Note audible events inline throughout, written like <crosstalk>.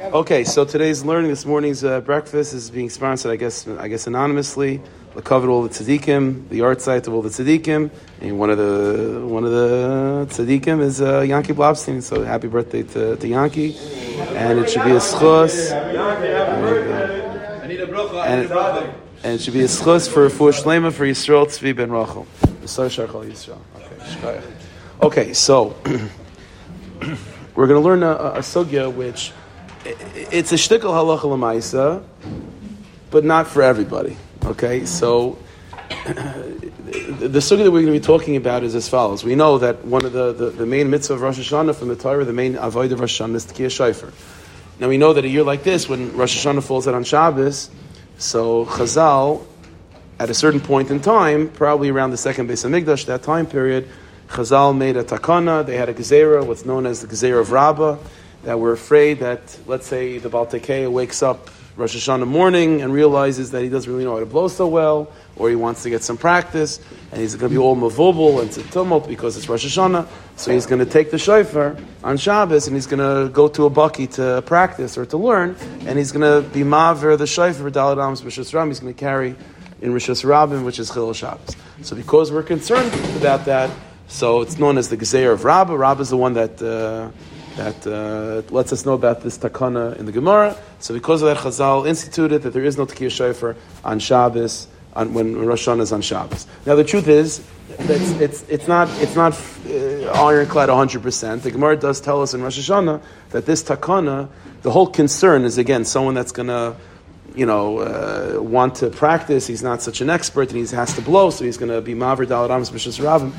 Okay, so today's learning, this morning's uh, breakfast is being sponsored, I guess, I guess anonymously. The cover all the tzaddikim, the art site of all the tzaddikim, and one of the one of the tzaddikim is uh, Yankee Blobstein. So happy birthday to, to Yankee, and it should be a schos. And, a rabot. and it should be a schos for Fuah Shlema for Yisrael Tzvi ben Rachel. Okay so <clears throat> we're going to learn a, a sugya which it's a shtickle halacha lemaisa, but not for everybody. Okay, so <clears throat> the sugya that we're going to be talking about is as follows. We know that one of the, the, the main mitzvah of Rosh Hashanah from the Torah, the main avoid of Rosh Hashanah is Tkiyah Shofar. Now we know that a year like this, when Rosh Hashanah falls out on Shabbos, so Chazal, at a certain point in time, probably around the second Beis HaMikdash, that time period, Chazal made a takana, they had a gezerah, what's known as the gezerah of Rabbah, that we're afraid that, let's say, the Baltekeya wakes up Rosh Hashanah morning and realizes that he doesn't really know how to blow so well, or he wants to get some practice, and he's going to be all mavubal and it's tumult because it's Rosh Hashanah. So he's going to take the shofar on Shabbos and he's going to go to a bucky to practice or to learn, and he's going to be maver the shofar Dalad Amos Rishas Ram. He's going to carry in Rishas Rabin, which is Chilul Shabbos. So because we're concerned about that, so it's known as the Gezer of Rabbah. Rabbah is the one that. Uh, that uh, lets us know about this takana in the Gemara. So because of that, Chazal instituted that there is no Tekiyah Shofar on Shabbos, on, when Rosh Hashanah is on Shabbos. Now the truth is, it's, it's, it's not, it's not uh, ironclad 100%. The Gemara does tell us in Rosh Hashanah that this takana, the whole concern is again someone that's going to you know, uh, want to practice. He's not such an expert, and he has to blow, so he's going to be maver daladams b'shus ravim.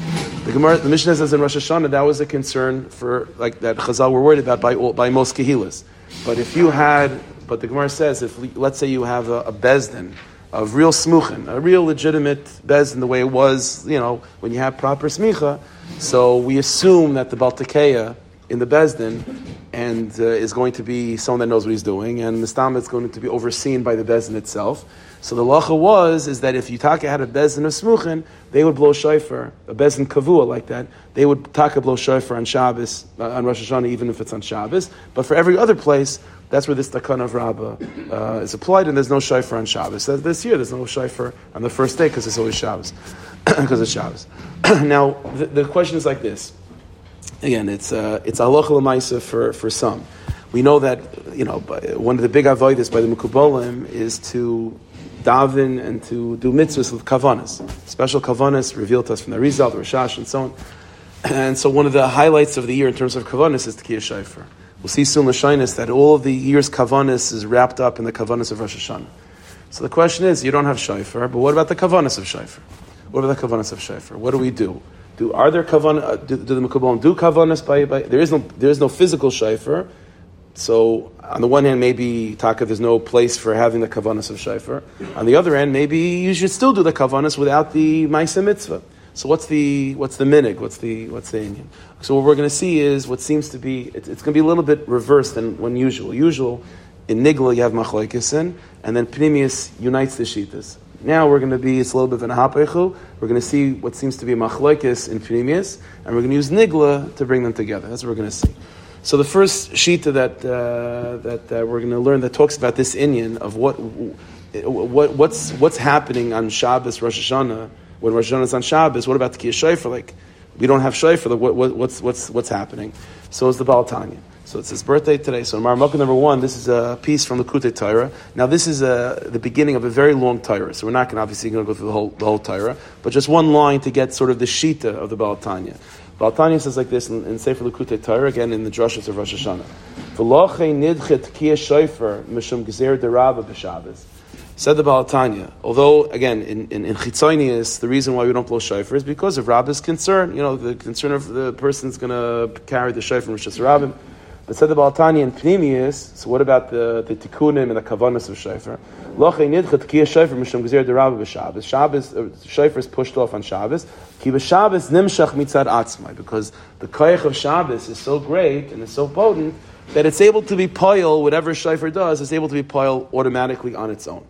The Gemara, the Mishnah says in Rosh Hashanah that was a concern for like that Chazal were worried about by by most kehilas. But if you had, but the Gemara says if let's say you have a, a bezdin of real smuchin, a real legitimate bezdin, the way it was, you know, when you have proper smicha, so we assume that the baltakeya in the bezdin and uh, is going to be someone that knows what he's doing, and Mistam is going to be overseen by the Bezin itself. So the lacha was is that if Yutaka had a Bezin of Smuchin, they would blow shofar, a Bezin Kavua like that, they would Taka blow shofar on Shabbos, uh, on Rosh Hashanah, even if it's on Shabbos. But for every other place, that's where this Takan of Rabbah uh, is applied, and there's no shofar on Shabbos. So this year, there's no shofar on the first day because it's always Shabbos, <clears throat> because it's Shabbos. <clears throat> now, the, the question is like this again, it's uh, it's aloch for for some. We know that you know one of the big avodas by the Mukubolim is to daven and to do mitzvahs with kavanas, special kavanas revealed to us from the Arizal, the Rashash, and so on. And so one of the highlights of the year in terms of kavanas is the Shaifer. We'll see soon the Lashinus that all of the year's kavanas is wrapped up in the kavanas of Rosh Hashanah. So the question is, you don't have Shaifer, but what about the kavanas of Shaifer? What are the kavanas of Shaifer? What do we do? Do are there kavan? Uh, do, do, the mekubalim do kavanas by, by? There is no there is no physical shayfer. So on the one hand, maybe taka there's no place for having the kavanas of shayfer. On the other hand, maybe you should still do the kavanas without the ma'isa mitzvah. So what's the what's the minig? What's the what's the inyan? So what we're going to see is what seems to be it's, it's going to be a little bit reversed than when usual. Usual in nigla you have machlokesen, and then pnimius unites the shitas. Now we're going to be, it's a little bit of an hapechu. We're going to see what seems to be a machlekes in Pnimius, and we're going to use nigla to bring them together. That's what we're going to see. So the first shita that, uh, that uh, we're going to learn that talks about this inyan of what, what, what's, what's happening on Shabbos, Rosh Hashanah, when Rosh Hashanah is on Shabbos, what about the Kiyah Shofar? Like, we don't have Shofar, what, what, what's, what's, what's happening? So is the Baal Tanya. So it's his birthday today. So Marmukah number one, this is a piece from the Likutei Torah. Now this is a, uh, the beginning of a very long Torah. So we're not going obviously going to go through the whole, the whole Torah, but just one line to get sort of the Shita of the Balatanya. Balatanya says like this in, in Sefer Likutei Torah, again in the Drashas of Rosh Hashanah. Said the Balatanya, although again in in, in the reason why we don't blow shofar is because of Rabbi's concern. You know, the concern of the person's going to carry the shofar from Rishas Rabbim. But said the Baltani and so what about the, the tikkunim and the kavanas of Shofar? Loche nidchet ki Shofar mishum gezer derabah b'Shabbos. Shabbos, uh, Shofar is pushed off on Shabbos. Ki b'Shabbos nimshach mitzad atzmai. Because the koyach of Shabbos is so great and is so potent that it's able to be poil, whatever Shofar does, is able to be poil automatically on its own.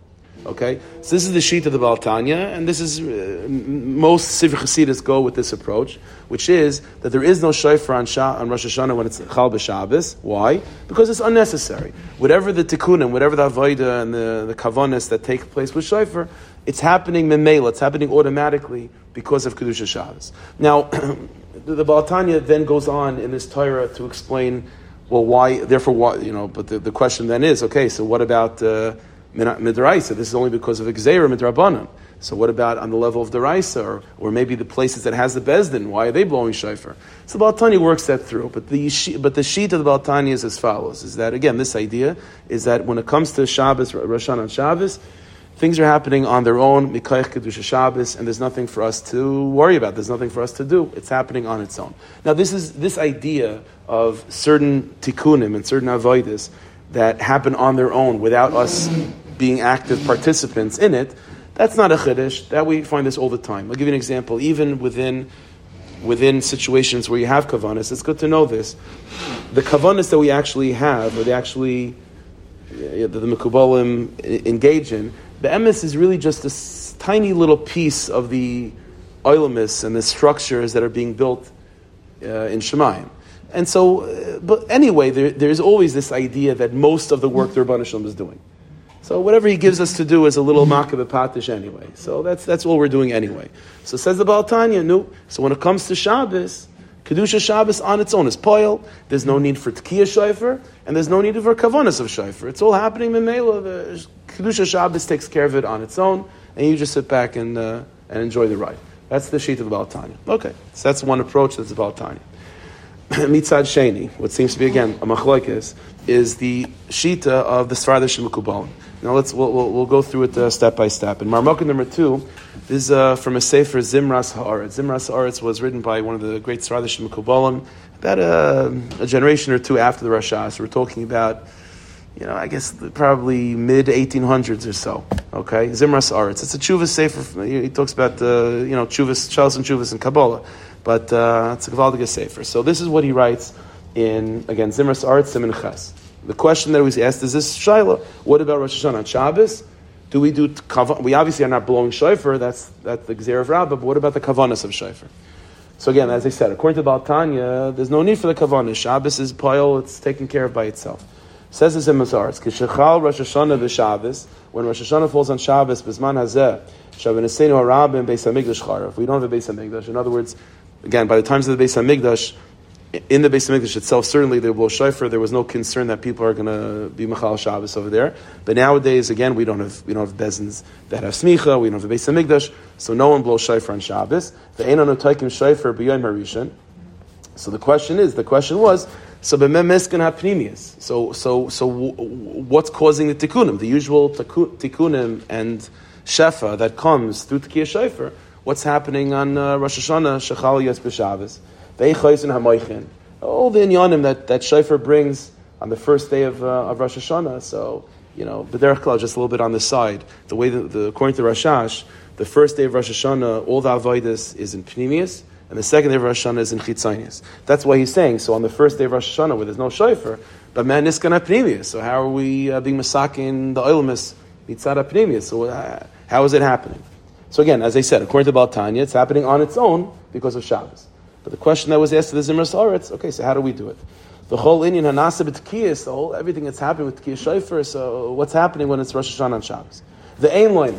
Okay, so this is the sheet of the Baltanya, and this is uh, most Sivir Chasidis go with this approach, which is that there is no shofar on, Shah, on Rosh Hashanah when it's Chal B'Shabbos. Why? Because it's unnecessary. Whatever the tikkunim, whatever the avodah and the, the kavanas that take place with shofar, it's happening memela, it's happening automatically because of Kedusha Shabbos. Now, <clears throat> the, the Baltanya then goes on in this Torah to explain, well, why, therefore, why, you know, but the, the question then is, okay, so what about... Uh, midraisa. This is only because of Xera midrabanan. So what about on the level of deraisa, or, or maybe the places that has the bezdin? Why are they blowing shofar? So the Baltani works that through. But the but the sheet of the Baltani is as follows: is that again this idea is that when it comes to Shabbos, Rosh Hashanah Shabbos, things are happening on their own, Mikayach Kedusha Shabbos, and there's nothing for us to worry about. There's nothing for us to do. It's happening on its own. Now, this is this idea of certain tikkunim and certain avoidus that happen on their own without us being active participants in it, that's not a chiddush. That we find this all the time. I'll give you an example. Even within within situations where you have kavanas, it's good to know this. The kavanas that we actually have, or they actually the, the Mekubalim engage in, the emes is really just this tiny little piece of the oilimus and the structures that are being built uh, in Shemayim. And so, uh, but anyway, there, there's always this idea that most of the work the Rabban Shalom is doing. So whatever he gives us to do is a little makabah patish anyway. So that's, that's what we're doing anyway. So says the Baal Tanya, no. So when it comes to Shabbos, Kedusha Shabbos on its own is poil. There's no need for Tkiya Shaifer, and there's no need for Kavonis of Shaifer. It's all happening in Mela. Kedusha Shabbos takes care of it on its own, and you just sit back and, uh, and enjoy the ride. That's the sheet of the Baal Tanya. Okay, so that's one approach that's the Baal Tanya. <clears throat> Mitzad Sheni, what seems to be again a machlokes, is the shita of the Svardish Mekubalim. Now let's we'll, we'll, we'll, go through it uh, step by step. And Marmukah number two this is uh, from a sefer Zimras Haaretz. Zimras Haaretz was written by one of the great Svardish Mekubalim about a, a, generation or two after the Rasha. So we're talking about, you know, I guess probably mid 1800s or so. Okay, Zimras Haaretz. It's a Chuvas sefer. He talks about uh, you know Chuvas, Charles and Chuvas and Kabbalah but uh, it's a Gavaldiga Sefer. So this is what he writes in, again, Zimras Aretz Simin Ches. The question that was asked is this Shaila, what about Rosh Hashanah on Shabbos? Do we do, kavan? we obviously are not blowing shofar, that's, that's the Gzer of Rabbah, but what about the kavanas of shofar? So again, as I said, according to Baltanya, there's no need for the kavanas. Shabbos is pile, it's taken care of by itself. Says this in Mazaretz, Kishachal Rosh Hashanah b'Shabbos, when Rosh Hashanah falls on Shabbos, Bisman Hazeh, Shabbos Harabim Beis HaMikdash Charav. We don't have a Beis HaMikdash. In other words, again, by the times of the Beis Hamikdash, in the Beis Hamikdash itself, certainly there was shofar. There was no concern that people are going to be machal Shabbos over there. But nowadays, again, we don't have we don't have bezins that have smicha. We don't have the Beis Hamikdash, so no one blows shofar on Shabbos. The einon otaykim shofar b'yom harishan. So the question is, the question was, so b'mem have hapnimius. So so so what's causing the tikkunim? The usual tikkunim and shefa that comes through tkiyah shofar what's happening on uh, Rosh Hashanah, Shechal Yos B'Shabbos, Ve'echayzin HaMoichin, all the inyanim that, that Shofar brings on the first day of, uh, of Rosh Hashanah. So, you know, B'derech Klal, just a little bit on the side, the way that, the, according to Rashash, the first day of Rosh Hashanah, all the Avodas is in Pnimius, and the second day of Rosh Hashanah is in Chitzonius. That's why he's saying, so on the first day of Rosh Hashanah, where there's no Shofar, but man is going to Pnimius. So how are we uh, being masakin the Oilmas, Mitzad Pnimius? So uh, how is it happening? So again, as I said, according to Baltanya, it's happening on its own because of Shabbos. But the question that was asked to the Zimras Oretz, okay, so how do we do it? The whole inyan Hanasa b'tkiyas, the whole everything that's happening with Tkiyah Shofar, so what's happening when it's Rosh Hashanah on Shabbos? The Ein.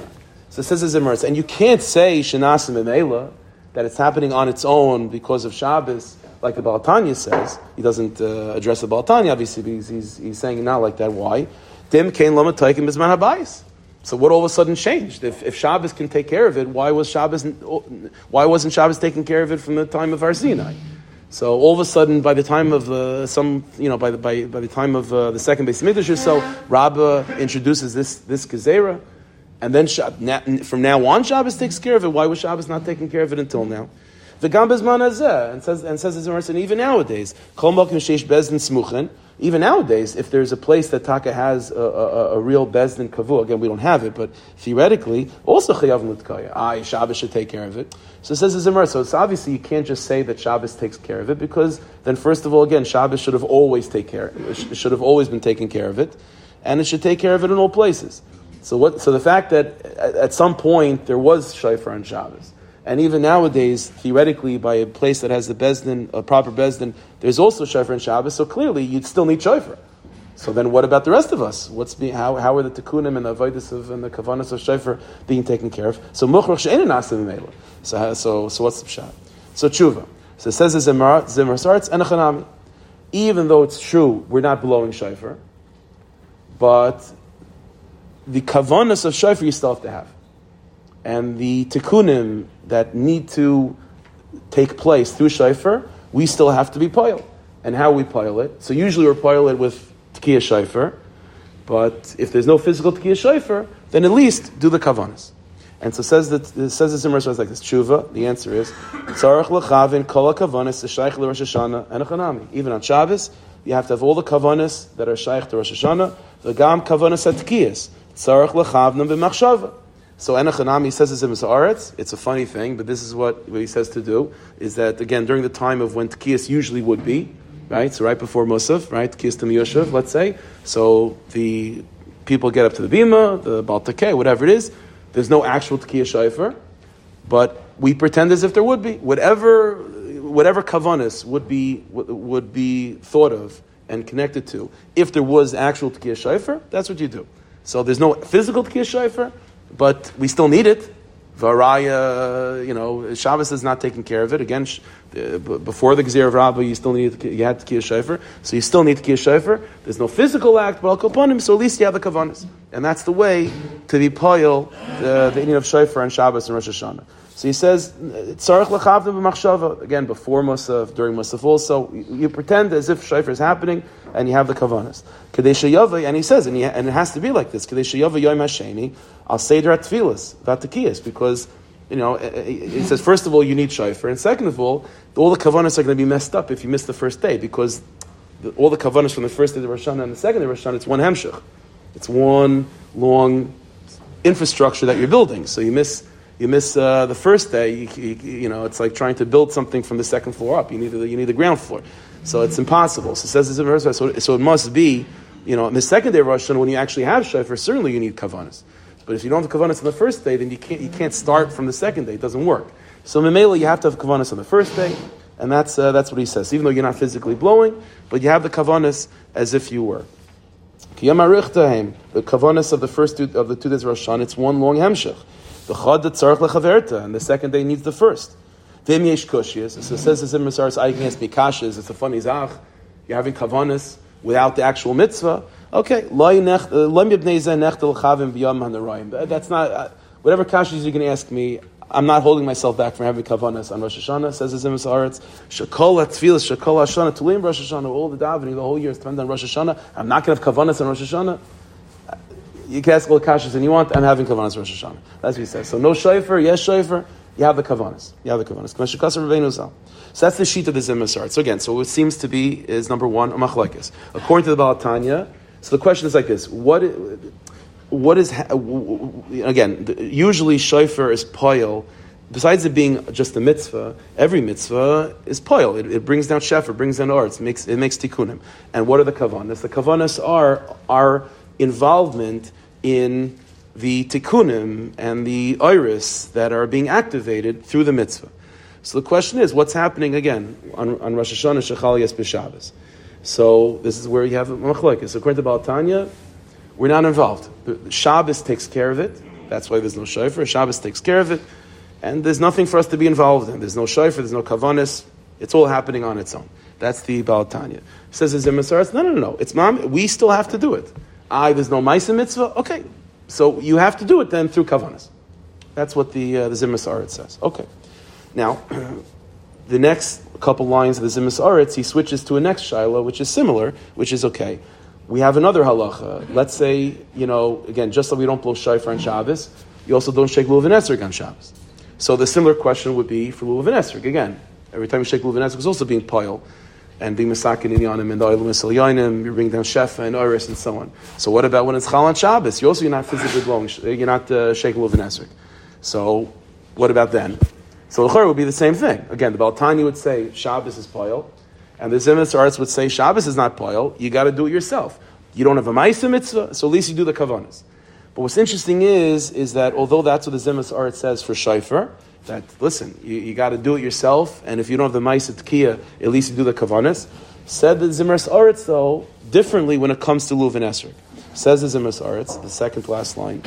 So it says the and you can't say Shanasim Emela, that it's happening on its own because of Shabbos, like the Balatanya says. He doesn't uh, address the Balatanya, obviously, because he's, he's saying not like that. Why? Dim Kain Lama Taikim Bizman Habayis. So what all of a sudden changed? If, if Shabbos can take care of it, why was Shabbos? Why wasn't Shabbos taking care of it from the time of Har Sinai? So all of a sudden, by the time of uh, some, you know, by the by, by the time of uh, the second Beis Hamikdash or so, Rabbah introduces this this gezerah, and then from now on, Shabbos takes care of it. Why was Shabbos not taking care of it until now? The Gambas Manazeh, and says and says and even nowadays, Kol Shesh Bezdin Smuchen. Even nowadays, if there's a place that Taka has a, a, a real Bezdin Kavu, again, we don't have it, but theoretically, also Chayav Mutkaya. Ah, Shabbos should take care of it. So it says the Zimmer. So it's obviously you can't just say that Shabbos takes care of it, because then, first of all, again, Shabbos should have always take care, should have always been taking care of it, and it should take care of it in all places. So what? So the fact that at some point there was shofar on Shabbos, and even nowadays, theoretically, by a place that has the bezdin, a proper bezdin, there's also shofar and Shabbos. So clearly, you'd still need shofar. So then, what about the rest of us? What's being, how, how are the tikkunim and the avodas of and the kavanas of shofar being taken care of? So muchrach she'enin asim So so so what's the pshat? So tshuva. So it says the Zimmer starts enachanami. Even though it's true, we're not blowing shofar, but the kavanas of shofar you still have to have, and the tikkunim that need to take place through shofar, we still have to be piled. And how we pile it? So usually we're pile it with Tkiyah Shaifer, but if there's no physical Tkiyah Shaifer, then at least do the Kavanas. And so says that says the Zimmer says like this. Tshuva. The answer is tzarich lechavin kol kavanas shaykh Rosh Hashanah and Chanami. Even on Shabbos, you have to have all the kavanas that are shaykh to Rosh Hashanah. The gam kavanas at tkiyas. Tzarich lechavnam b'machshava. So Enochanami says this in Aretz. It's a funny thing, but this is what, what he says to do. Is that again during the time of when tkiyas usually would be, right? So right before Musaf, right? Kistam Yoshev, let's say. So the people get up to the Bima, the Baltake, whatever it is. There's no actual Tekiah Shaifer, but we pretend as if there would be. Whatever, whatever Kavanis would be, would be thought of and connected to, if there was actual Tekiah Shaifer, that's what you do. So there's no physical Tekiah Shaifer, but we still need it. Varaya, you know, Shabbos is not taking care of it. Again, before the Gzir of Rabbah, you still need you had to kill shofar, so you still need kill shofar. There's no physical act, but I'll upon him, so at least you have the kavanas, and that's the way to be poil the, the inyan of shofar and Shabbos and Rosh Hashanah. So he says, Tzarech lechavdim b'machshava. Again, before Musaf, during Musaf also, you, pretend as if shofar is happening, and you have the kavanas. Kadesh and he says, and, he, and, it has to be like this, Kadesh Yava Yom Hasheni, I'll say at Tfilas, Vatakiyas, because you know, eh, eh, it says first of all you need shofar, and second of all, all the kavanas are going to be messed up if you miss the first day because the, all the kavanas from the first day of Rosh Hashanah and the second day of Rosh Hashanah, it's one hemshich. It's one long infrastructure that you're building. So you miss you miss uh, the first day. You, you, you, know, it's like trying to build something from the second floor up. You need the, you need the ground floor. So it's impossible. So it says this verse. So, so it must be, you know, in the second day of Rosh Hashanah when you actually have shofar, certainly you need kavanas. But if you don't have kavanas on the first day, then you can't, you can't start from the second day. It doesn't work. So Memela, you have to have kavanas on the first day, and that's, uh, that's what he says. Even though you're not physically blowing, but you have the kavanas as if you were. The kavanas of the first two, of the two days of Rosh Hashanah, it's one long hemshech. The chad lechaverta, and the second day needs the first. Vim yesh kushiyas. So it says this in Masaras, I can ask me kashas. It's a funny zach. You're having kavanas without the actual mitzvah. Okay, that's not uh, whatever kashas you're going to ask me. I'm not holding myself back from having kavanas on Rosh Hashanah. Says the Zimras Haaretz, Shakol Tfilas, Shakol Hashanah, Tulim Rosh Hashanah. All the davening, the whole year is spent on Rosh Hashanah. I'm not going to have kavanas on Rosh Hashanah. You can ask all the kashas and you want. I'm having kavanas Rosh Hashanah. That's what he says. So no shayfer, yes shayfer. You have the kavanas. You have the kavanas. So that's the sheet of the Zimus So again, so what seems to be is number one machlekes. According to the Balatanya, so the question is like this: What, what is again? Usually, shofar is poil. Besides it being just a mitzvah, every mitzvah is poil. It, it brings down shefer, brings down arts, makes it makes tikkunim. And what are the kavanas? The kavanas are our involvement in the tikkunim and the iris that are being activated through the mitzvah. So the question is, what's happening again on, on Rosh Hashanah Shechal Yes? So this is where you have machlekes. So according to Balatanya, we're not involved. Shabbos takes care of it. That's why there's no shofar. Shabbos takes care of it, and there's nothing for us to be involved in. There's no shofar. There's no kavanis. It's all happening on its own. That's the Balatanya. Says the Zimras Aretz, no, no, no, no. It's mom. We still have to do it. I there's no ma'isa mitzvah. Okay, so you have to do it then through kavanis. That's what the uh, the Zimras Aretz says. Okay, now <clears throat> the next couple lines of the Zimras Aretz, he switches to a next Shiloh, which is similar, which is okay. We have another halacha. Let's say, you know, again, just so we don't blow shofar on Shabbos, you also don't shake lulav and esrog on Shabbos. So the similar question would be for lulav and esrog. Again, every time you shake lulav and esrog, it's also being pile and being masakin inyanim and the oilim misalyanim, you're bringing down shefa and oris and so on. So what about when it's chal on Shabbos? You also you're not physically blowing, you're not uh, shaking lulav and esrog. So what about then? So the would be the same thing. Again, the Baltani would say Shabbos is poil, and the Zimras Aretz would say Shabbos is not poil. You got to do it yourself. You don't have a Maisa mitzvah, so at least you do the kavanas. But what's interesting is, is that although that's what the Zimras Aretz says for Shaifer, that listen, you, you got to do it yourself, and if you don't have the Maisa Tkiya, at least you do the kavanas. Said the Zimras Aretz, though, differently when it comes to Luv and Esrik. Says the Zimras Aretz, the second last line.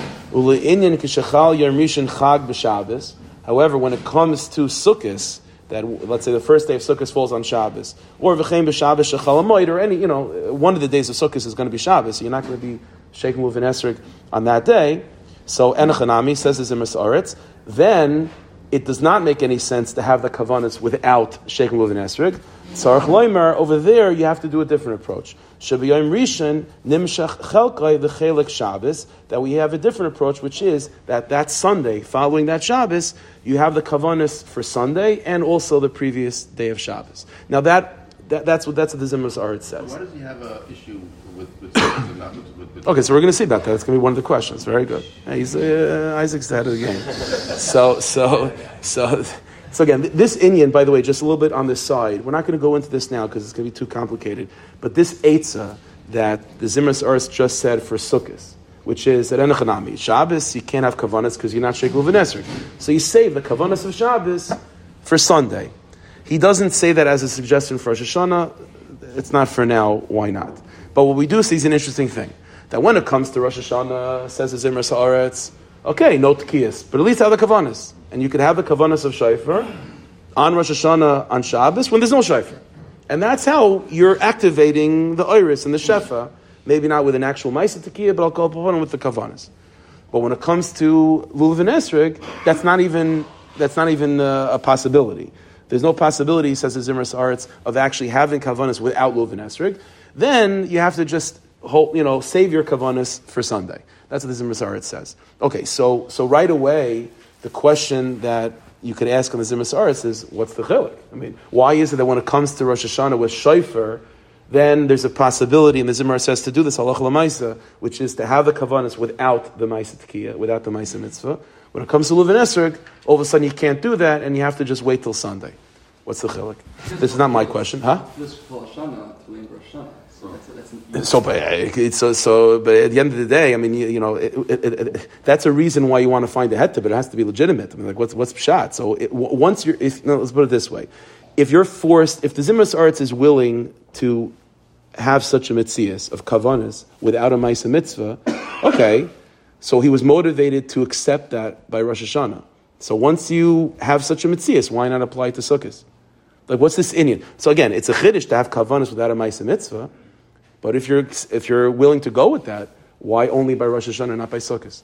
However, when it comes to Sukkot, that let's say the first day of Sukkot falls on Shabbos, or v'chein b'Shabbos shechalamoid, or any, you know, one of the days of Sukkot is going to be Shabbos, so you're not going to be shaking Luv and Esrik on that day. So Enochanami says the Zimras Aretz, then it does not make any sense to have the kavanas without shaking with an esrig. Tzarech loimer, over there you have to do a different approach. Shabiyim rishon nimshach chelkai the chelik Shabbos, that we have a different approach, which is that that Sunday, following that Shabbos, you have the kavanas for Sunday and also the previous day of Shabbos. Now that, that that's what that's what the Zimras Aretz says. Why does he have an issue with, with, <coughs> with, Okay, so we're going to see about that. That's going to be one of the questions. Very good. He's uh, Isaac's ahead of the game. so, so, so, so again, this inyan, by the way, just a little bit on this side. We're not going to go into this now because it's going to be too complicated. But this Eitzah that the Zimras Aretz just said for Sukkot, which is that Enochanami, Shabbos, you can't have kavanas because you're not Sheikh. So you save the kavanas of Shabbos for Sunday. He doesn't say that as a suggestion for Rosh Hashanah. It's not for now. Why not? But what we do see is an interesting thing. That when it comes to Rosh Hashanah, says the Zimras Aretz, okay, no tkiyas, but at least have the kavanas. And you could have the kavanas of Shaifer on Rosh Hashanah on Shabbos when there's no Shaifer. And that's how you're activating the iris and the shefa. Maybe not with an actual Maisa Tekiya, but I'll call upon with the kavanas. But when it comes to Lulav and Esrig, that's not even, that's not even uh, a possibility. There's no possibility, says the Zimras Aretz, of actually having kavanas without Lulav and Esrig then you have to just hold, you know, save your kavanas for Sunday. That's what the Zimra says. Okay, so so right away, the question that you could ask on the Zimra is, what's the chilik? I mean, why is it that when it comes to Rosh Hashanah with shofar, then there's a possibility, and the Zimra says to do this halach lamaisa, which is to have the kavanas without the ma'isa tkiya, without the ma'isa mitzvah. When it comes to Luvin Esrog, all of a sudden you can't do that, and you have to just wait till Sunday. What's the chilik? This is not my question, huh? This Rosh Hashanah, so, but, uh, so, uh, so, but at the end of the day, I mean, you, you know, it, it, it, that's a reason why you want to find a heta, but it has to be legitimate. I mean, like, what's what's pshat? So, once you're, if, no, let's put it this way: if you're forced, if the Zimras Aretz is willing to have such a mitzias of kavanas without a ma'isa mitzvah, okay, so he was motivated to accept that by Rosh Hashanah. So once you have such a mitzias, why not apply it to Sukkot? Like, what's this inyan? So again, it's a chiddush to have kavanas without a ma'isa mitzvah. But if you're if you're willing to go with that, why only by Rosh Hashanah, not by Sukkot?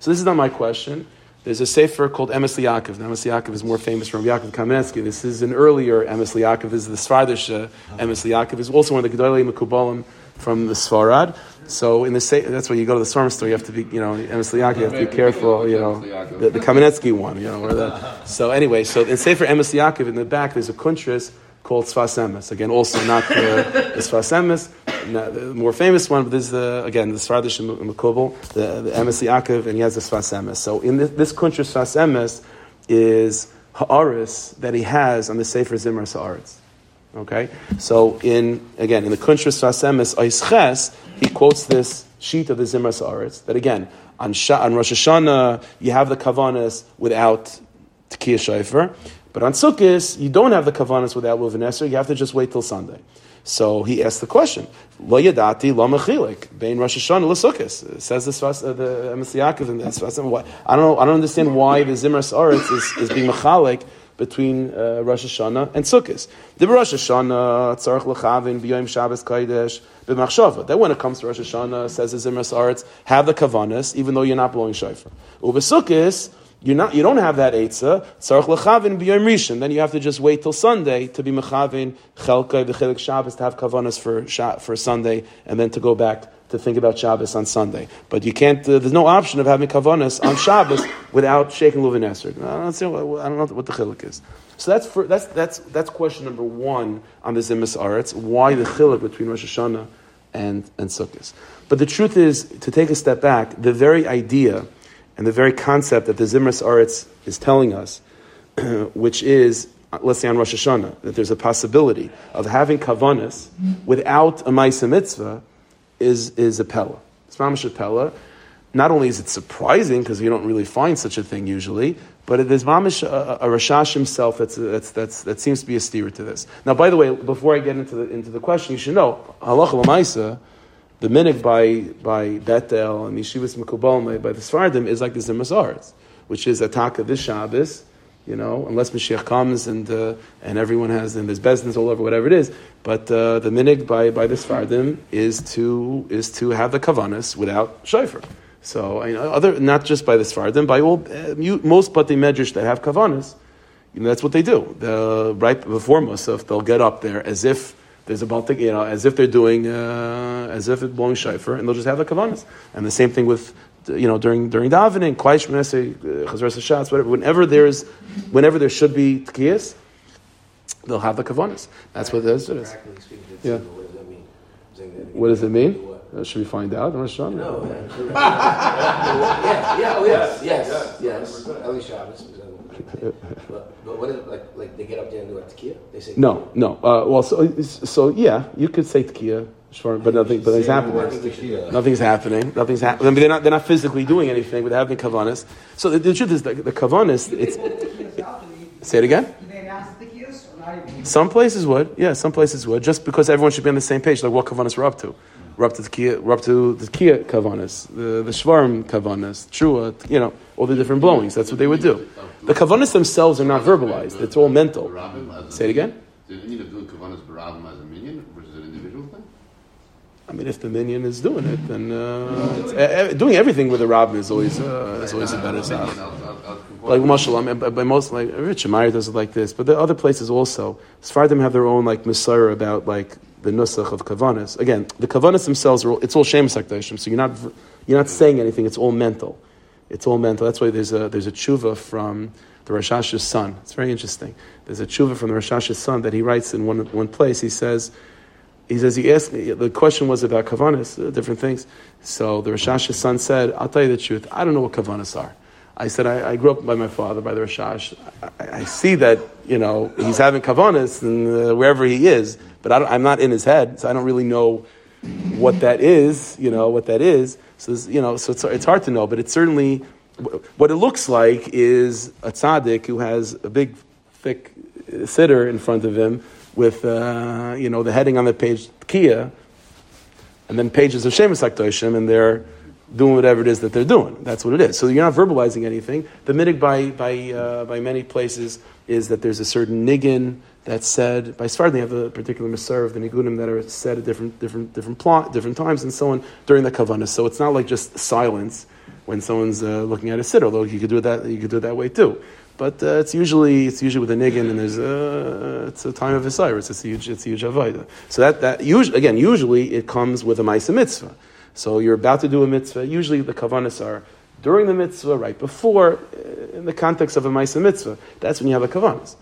So this is not my question. There's a sefer called Emes Yaakov. Emes Yaakov is more famous from Yaakov Kamenetsky. This is an earlier Emes. This is the Svardish Emes Yaakov. is also one of the Gedolei Mekubalim from the Svarad. So in the that's why you go to the Svarm store. You have to be, you know, Emes Yaakov. You have to be careful. You know, the, the Kamenetsky one. You know, the, so anyway, so in Sefer Emes Yaakov in the back there's a kuntris called Sfas Emes. Again, also not the, the Sfas Emes, the more famous one, but this is the, again, the Svardish Mekubal, the, the Emes Yaakov, and he has the Sfas Emes. So in this, this country, Sfas Emes is Ha'aris that he has on the Sefer Zimras Aretz. Okay? So in, again, in the Kuntra Sfas Emes, Aisches, he quotes this sheet of the Zimras Aretz, that again, on, Sha, on Rosh Hashanah, you have the Kavanas without Tekiah Shaifer. But on Sukkot, you don't have the kavanas without Luvineser, you have to just wait till Sunday. So he asked the question, Lo yadati lo mechilik, bein Rosh Hashanah l'sukkos. Says this, uh, the Emes Yaakov, and that's, I don't know, I don't understand why the Zimras Aretz is, is being mechalik between uh, Rosh Hashanah and Sukkot. The Rosh Hashanah, tzarech lechavin, b'yoyim Shabbos kodesh, b'machshava. Then when it comes to Rosh Hashanah, says the Zimras Aretz, have the kavanas, even though you're not blowing shofar. Ubesukkos, you're not, you don't have that Eitzah, Tzarech Lechavin B'yom Rishon. Then you have to just wait till Sunday to be Mechavin, Chelka, V'chelik Shabbos, to have Kavanas for, for Sunday, and then to go back to think about Shabbos on Sunday. But you can't, uh, there's no option of having Kavanas on Shabbos without shaking Luvin Esrog. I don't, I don't know what the Chilik is. So that's, for, that's, that's, that's question number one on the Zimras Aretz, why the Chilik between Rosh Hashanah and, and Sukkot. But the truth is, to take a step back, the very idea and the very concept that the Zimras Aretz is telling us, <clears throat> which is, let's say on Rosh Hashanah, that there's a possibility of having kavanas without a Maisa Mitzvah, is, is a Pella. It's Mamash Pella. not only is it surprising because you don't really find such a thing usually, but there's mamish a, a Rashash himself that's, that's, that's, that seems to be a steer to this. Now, by the way, before I get into the, into the question, you should know halacha the minig by by Betel and Yeshivas Mekubal by the Sfardim is like the Zimazaris, which is ataka this Shabbos you know, unless Mashiach comes and uh, and everyone has and there's business all over, whatever it is. But uh, the minig by by the Sfardim is to is to have the kavanas without shofar. So know, other not just by the Sfardim, by all uh, most the medrash that have kavanas, you know, that's what they do. The, right before Musaf, they'll get up there as if there's a Baltic, you know, as if they're doing, uh, as if it's blowing shofar, and they'll just have the kavanas. And the same thing with you know, during during davening, Kwaish Menese, Chazras Shots, whatever. Whenever there's, whenever there should be tkiyas, they'll have the kavanas. That's what it is. Yeah. What does it mean? Uh, should we find out? No. <laughs> yeah. Yeah. Oh, yes. Yes. Yes. Eli Shabbos. But, but what is like? Like they get up there and do a tekiah? They say no, no. Uh, well, so so yeah, you could say tekiah Sure, but nothing, but nothing's happening. Nothing's happening. Nothing's happening. I mean, they're not, they're not physically doing anything, but having kavanas. So the, the, truth is, the, the kavanas, it's. <laughs> say it again. Some places would, yeah, some places would, just because everyone should be on the same page, like what kavanas we're up to. We're up to the kia, we're up to the kia kavanas, the, the shvarm kavanas, trua, you know, all the different blowings. That's what they would do. The kavanas themselves are not verbalized; it's all mental. Say it again. Did any of doing kavanas barabim as a minion versus an individual thing? I mean, if the minion is doing it, then uh, doing everything with a rabbin is always uh, is always a better sound. Like Mashal, I mean, by most like Rich Meyer does it like this, but the other places also. Sfardim have their own like Messiah about like the nusach of kavanas. Again, the kavanas themselves are all, it's all shemus hakdashim, so you're not you're not saying anything. It's all mental. It's all mental. That's why there's a there's a tshuva from the Rashash's son. It's very interesting. There's a tshuva from the Rashash's son that he writes in one one place. He says he says he asked me, the question was about kavanas, uh, different things. So the Rashash's son said, I'll tell you the truth, I don't know what kavanas are. I said, I, I, grew up by my father, by the Rashash. I, I see that, you know, he's having kavanas and uh, wherever he is, but I am not in his head, so I don't really know what that is, you know, what that is. So, you know, so it's, it's hard to know, but it's certainly, what it looks like is a tzaddik who has a big, thick sitter in front of him with uh, you know the heading on the page Kia, and then pages of Shemus Aktoshim, and they're doing whatever it is that they're doing. That's what it is. So you're not verbalizing anything. The minig by by uh, by many places is that there's a certain niggin that's said by Sfard. They have a particular Masar of the nigunim that are said at different different different plot, different times, and so on during the kavanah. So it's not like just silence when someone's uh, looking at a sit, although you could do it that you could do it that way too. But uh, it's usually it's usually with a niggin, and there's a, it's a time of Osiris. It's a huge it's a huge avodah. So that that usually again usually it comes with a ma'isa mitzvah. So you're about to do a mitzvah. Usually the kavanas are during the mitzvah, right before, uh, in the context of a ma'isa mitzvah. That's when you have a kavanas.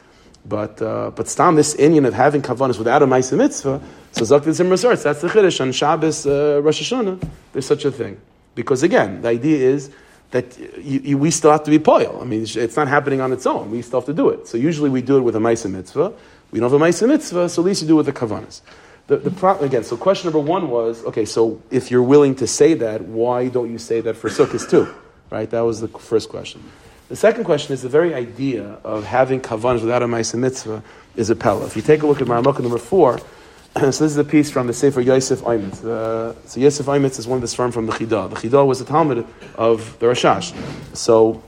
But uh, but stam this inyan of having kavanas without a ma'isa mitzvah. So zaktin zimmer That's the chiddush on Shabbos uh, Rosh Hashanah. There's such a thing because again the idea is that you, you, we still have to be poil. I mean, it's not happening on its own. We still have to do it. So usually we do it with a ma'isa mitzvah. We don't have a ma'isa mitzvah, so at least you do it with the kavanas. The, the pro- again, so question number one was, okay, so if you're willing to say that, why don't you say that for sukkahs too? Right? That was the first question. The second question is the very idea of having kavanas without a ma'isa mitzvah is a pella. If you take a look at Maramukah number four, <clears throat> so this is a piece from the Sefer Yosef Aimitz. Uh, so Yosef Aimitz is one of the sperm from the Chidah. The Chidah was a Talmud of the Rashash. So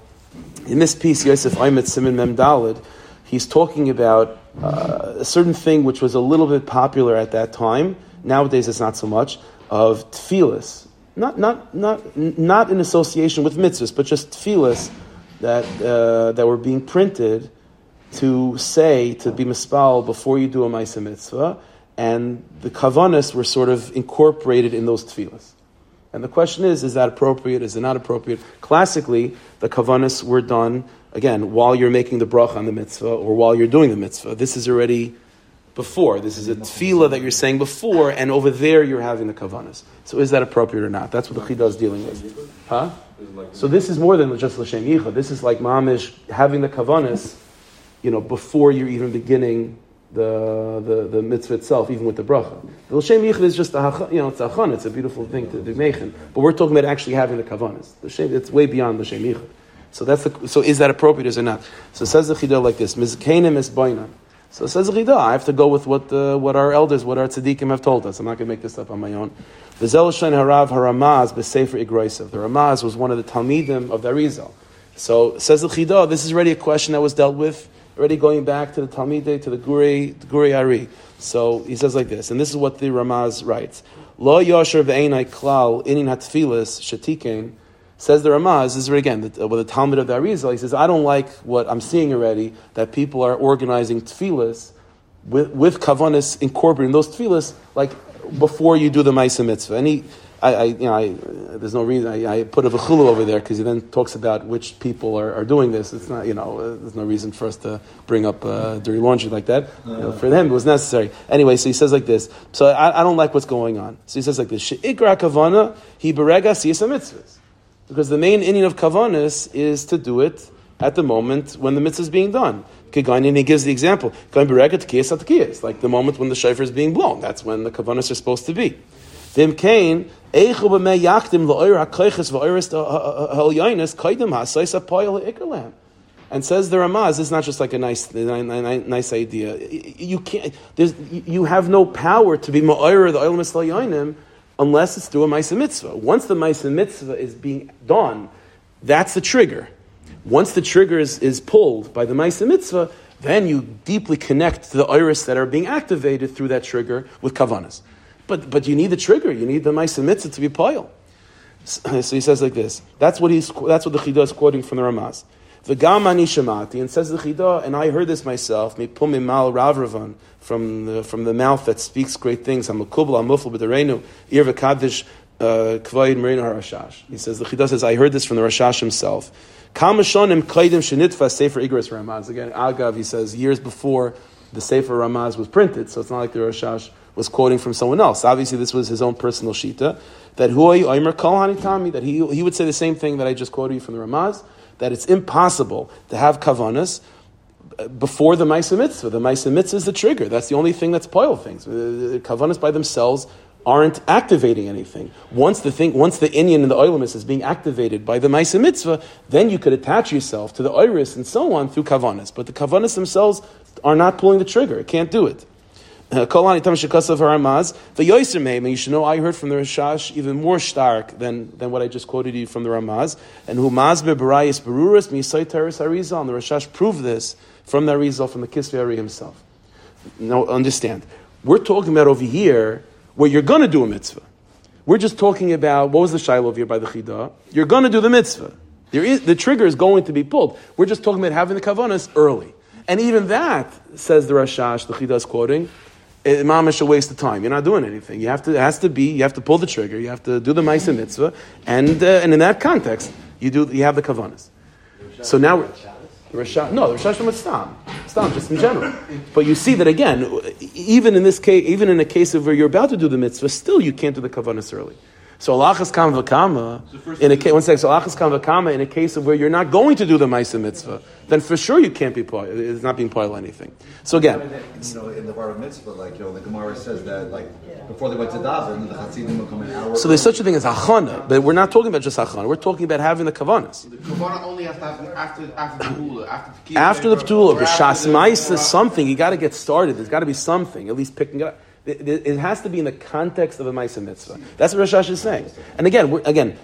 in this piece, Yosef Aimitz Simon Mem Dalid, he's talking about uh, a certain thing which was a little bit popular at that time. Nowadays, it's not so much of tefillas, not not not not in association with mitzvahs, but just tefillas that uh, that were being printed to say to be mispal before you do a ma'isa mitzvah and the kavanas were sort of incorporated in those tefillas. And the question is, is that appropriate? Is it not appropriate? Classically, the kavanas were done, again, while you're making the bracha on the mitzvah or while you're doing the mitzvah. This is already before. This is a tefillah that you're saying before, and over there you're having the kavanas. So is that appropriate or not? That's what the chidah is dealing with. Huh? So this is more than just l'shem yicha. This is like mamish having the kavanas, you know, before you're even beginning the, the, the mitzvah itself, even with the bracha. The l'shem yichud is just a you know it's a chon, it's a beautiful thing to do mechen. But we're talking about actually having the kavanas. The shem, it's way beyond the shem yichud. So that's the, so is that appropriate or not? So it says the chidah like this: mizkenim is So says chidah. I have to go with what uh, what our elders, what our tzaddikim have told us. I'm not going to make this up on my own. The Zelushan Harav Haramaz b'Sefer Igroisav. The Ramaz was one of the Talmidim of the Arizal. So says the chidah. This is already a question that was dealt with already going back to the Talmidei, to the Guri, the Guri Ari. So he says like this, and this is what the Ramaz writes. Lo yosher ve'enai klal inin hatfilis shetikein, says the Ramaz, this is again, with the Talmud of the Arizal, he says, I don't like what I'm seeing already, that people are organizing tefillas with, with incorporating those tefillas, like before you do the Maisa Mitzvah. And he, I, I, you know, I, there's no reason. I, I put a v'chulu over there because he then talks about which people are, are, doing this. It's not, you know, uh, there's no reason for us to bring up uh, dirty laundry like that. You know, for them, it was necessary. Anyway, so he says like this. So I, I don't like what's going on. So he says like this: Sheikra kavana he berega siyasa mitzvahs, because the main inyan of kavanas is to do it at the moment when the mitzvah is being done. And he gives the example, like the moment when the shofar is being blown. That's when the kavanas are supposed to be. And says the Ramaz, is not just like a nice, nice idea. You can't, you have no power to be ma'oir the oil unless it's through a Maisa Mitzvah. Once the Maisa Mitzvah is being done, that's the trigger. Once the trigger is, is pulled by the Maisa Mitzvah, then you deeply connect to the iris that are being activated through that trigger with kavanas. But, but you need the trigger. You need the Maisa Mitzvah to be poil. So he says like this. That's what, he's, that's what the Chidah is quoting from the Ramaz. The Gamani Shamati, and says the Chidah, and I heard this myself, Mipumimal Ravravan, from the, from the mouth that speaks great things, Hamakubal, Hamufal, B'derenu, Ir V'kadish, uh, Kvayin Marina Rashash. He says, the Chidah says, I heard this from the Rashash himself. Kamashonim Kaidim Shenitfa Sefer Igris Ramaz. Again, Agav, he says, years before the Sefer Ramaz was printed, so it's not like the Rashash was quoting from someone else. Obviously, this was his own personal shita. That huay oimer kol hanitami, that he, he would say the same thing that I just quoted you from the Ramaz, that it's impossible to have kavanas before the Maisa Mitzvah. The Maisa Mitzvah is the trigger. That's the only thing that's poil things. The kavanas by themselves aren't activating anything. Once the thing, once the inyan and the oilimus is being activated by the Maisa Mitzvah, then you could attach yourself to the iris and so on through kavanas. But the kavanas themselves are not pulling the trigger. It can't do it. Kolani Tam Shekasav Haramaz, the Yoiser Meim, you should know I heard from the Rashash even more stark than, than what I just quoted you from the Ramaz. And who Mazbe Barayis Beruris, Misai Teres Harizal, and the Rashash proved this from the Harizal, from the Kisvi himself. Now understand, we're talking about over here where you're going to do a mitzvah. We're just talking about, what was the Shiloh over here by the Chidah? You're going to do the mitzvah. The trigger is going to be pulled. We're just talking about having the kavanas early. And even that, says the Rashash, the Chidah is quoting, mamish a waste of time. You're not doing anything. You have to, it has to be, you have to pull the trigger, you have to do the Maisa mitzvah, and, uh, and in that context, you, do, you have the kavanas. So now, Rashash, no, the Rashash from Stam. Stam, just in general. But you see that again, even in this case, even in a case of where you're about to do the mitzvah, still you can't do the kavanas early. So alachas kam v'kama, in a case, one second, so alachas kam v'kama, in a case of where you're not going to do the ma'isa mitzvah, then for sure you can't be poil. It's not being poil anything. So again, you know, in the bar mitzvah, like you know, the Gemara says that like before they went to daven, the chassidim would come an hour. So there's such a thing as hachana, but we're not talking about just hachana. We're talking about having the kavanas. The kavana only has to happen after after the ptula, after the after the ptula. B'shas ma'isa, something you got to get started. There's got to be something, at least picking it up. It has to be in the context of a Maisa Mitzvah. That's what Rashash is saying. And again, again,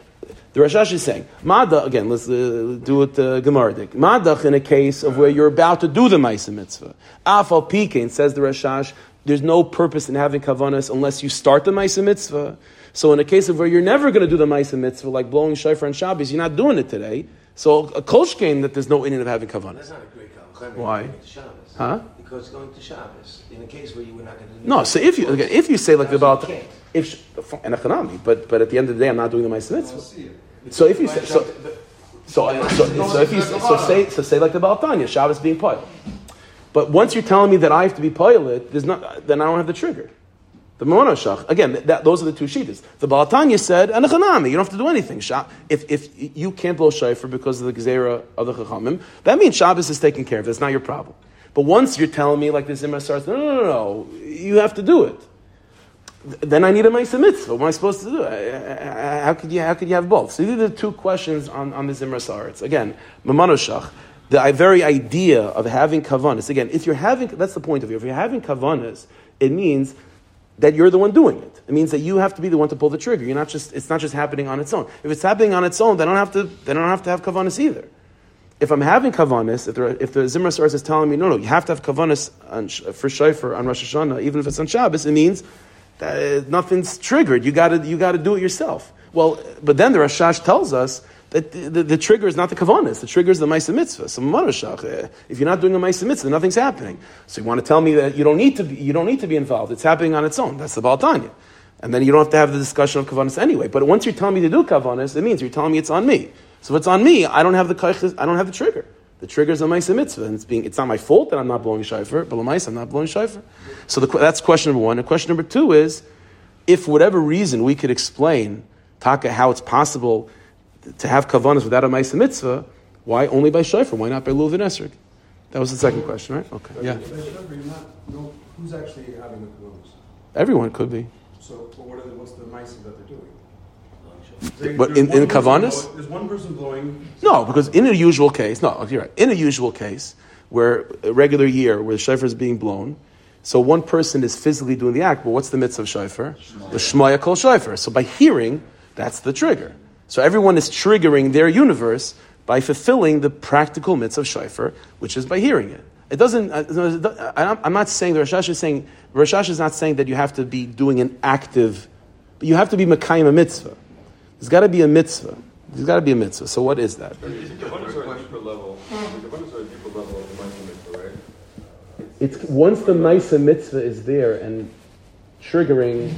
the Rashash is saying, Mada, again, let's uh, do it uh. Madach in a case of where you're about to do the Maisa Mitzvah. Afal Pikein, says the Rashash, there's no purpose in having Kavanas unless you start the Maisa Mitzvah. So in a case of where you're never going to do the Maisa Mitzvah, like blowing Shofar and Shabbos, you're not doing it today. So a Kolshkein that there's no in of having Kavanas. That's not a great Kavanas. Why? Huh? Because going to Shabbos in a case where you were not going to. do No, so if you again, if you say like about if and economy, but but at the end of the day, I'm not doing the Ma'aseh mitzvah. So if you say so. So, so, so, if you so say so say like the Baltanya, Shabbos being pilot. But once you're telling me that I have to be pilot, there's not then I don't have the trigger. The Monoshach, again, that, those are the two sheetas. The Balatanya said, and Anachanami, you don't have to do anything. If, if you can't blow shofar because of the Gezerah of the Chachamim, that means Shabbos is taken care of. That's not your problem. But once you're telling me like this Zimra starts, no, no, no, no, you have to do it. Then I need a Maisa Mitzvah. What am I supposed to do? How could you, how could you have both? So these are the two questions on, on the Zimras Aretz. Again, Mamanoshach, the very idea of having kavanas. Again, if you're having, that's the point of it. If you're having kavanas, it means that you're the one doing it. It means that you have to be the one to pull the trigger. You're not just, it's not just happening on its own. If it's happening on its own, they don't have to, they don't have to have kavanas either. If I'm having kavanas, if, if the Zimras Aretz is telling me, no, no, you have to have kavanas on, for Shaifer on Rosh Hashanah, even if it's on Shabbos, it means that uh, nothing's triggered. You got you got to do it yourself. Well, but then the Rashash tells us that the, the, the trigger is not the kavanas, the trigger is the Maisa Mitzvah. So Marashach, uh, if you're not doing a Maisa Mitzvah, nothing's happening. So you want to tell me that you don't need to be, you don't need to be involved. It's happening on its own. That's the Baal Tanya. And then you don't have to have the discussion of kavanas anyway. But once you're telling me to do kavanas, it means you're telling me it's on me. So if it's on me, I don't have the kaiches, I don't have the trigger. The trigger is a Maisa Mitzvah, and it's being it's not my fault that I'm not blowing shofar, but Lamais, I'm not blowing shofar. So the, that's question number one. And question number two is, if for whatever reason we could explain taka how it's possible to have kavanas without a Maisa Mitzvah, why only by shofar? Why not by lulav and esrog? That was the second question, right? Okay, yeah. But you're not, no, who's actually having the kavanas? Everyone could be. So, what are the, what's the mice that they're doing? But in- in kavanas? There's one person blowing. No, because in a usual case, no, you're right. In a usual case, where a regular year where the shofar is being blown, so one person is physically doing the act, but what's the mitzvah of shofar? The shmaya kol shofar. So by hearing, that's the trigger. So everyone is triggering their universe by fulfilling the practical mitzvah of shofar, which is by hearing it. It doesn't. uh, I'm not saying the Rashash is saying. Rashash is not saying that you have to be doing an active. But you have to be mekayim a mitzvah. There's got to be a mitzvah. There's got to be a mitzvah. So what is that? Kavanas are a deeper level. Kavanas are a deeper level of the Maisa Mitzvah, right? It's once the Maisa mitzvah is there and triggering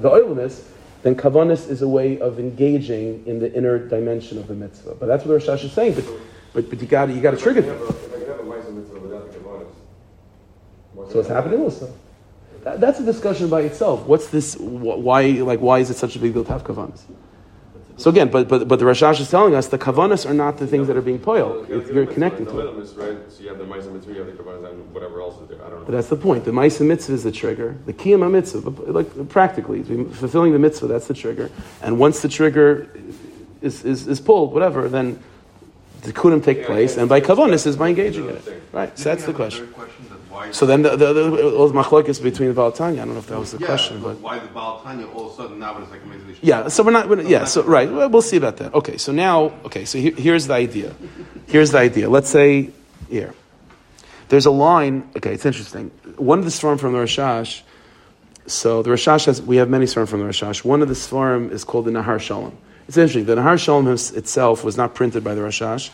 the oilness, then kavanis is a way of engaging in the inner dimension of the mitzvah. But that's what the Rashash is saying. But, but, but you got you got to trigger If I them. can have a- if I can have a Maisa Mitzvah without the Kavanas. what's So it's happening also. That, that's a discussion by itself. What's this? wh- Why like why is it such a big deal to have kavanas? So again, but but but the Rashash is telling us the kavanas are not the things that are being poiled. The- It's- the You're mitzvah, connecting the to it. right? So you have the Maisa Mitzvah, you have the Kavanas, and whatever else is there. I don't But that's the point. The Maisa mitzvah is the trigger. The Kiyama mitzvah, like practically, fulfilling the mitzvah, that's the trigger. And once the trigger is, is, is pulled, whatever, then the kudim take place, and by kavanis is by engaging in it. Right, so that's the question. So then the, the, the, was machlokes between the Baal Tanya. I don't know if that was the question, but why the Baal Tanya all of a sudden now it's like a mitzvah? yeah. So we're not. We're, yeah. So right. Well, we'll see about that. Okay. So now, okay. So here, here's the idea. Here's the idea. Let's say here. There's a line. Okay, it's interesting. One of the svarim from the Rashash. So the Rashash has. We have many svarim from the Rashash. One of the svarim is called the Nahar Shalom. It's interesting. The Nahar Shalom itself was not printed by the Rashash.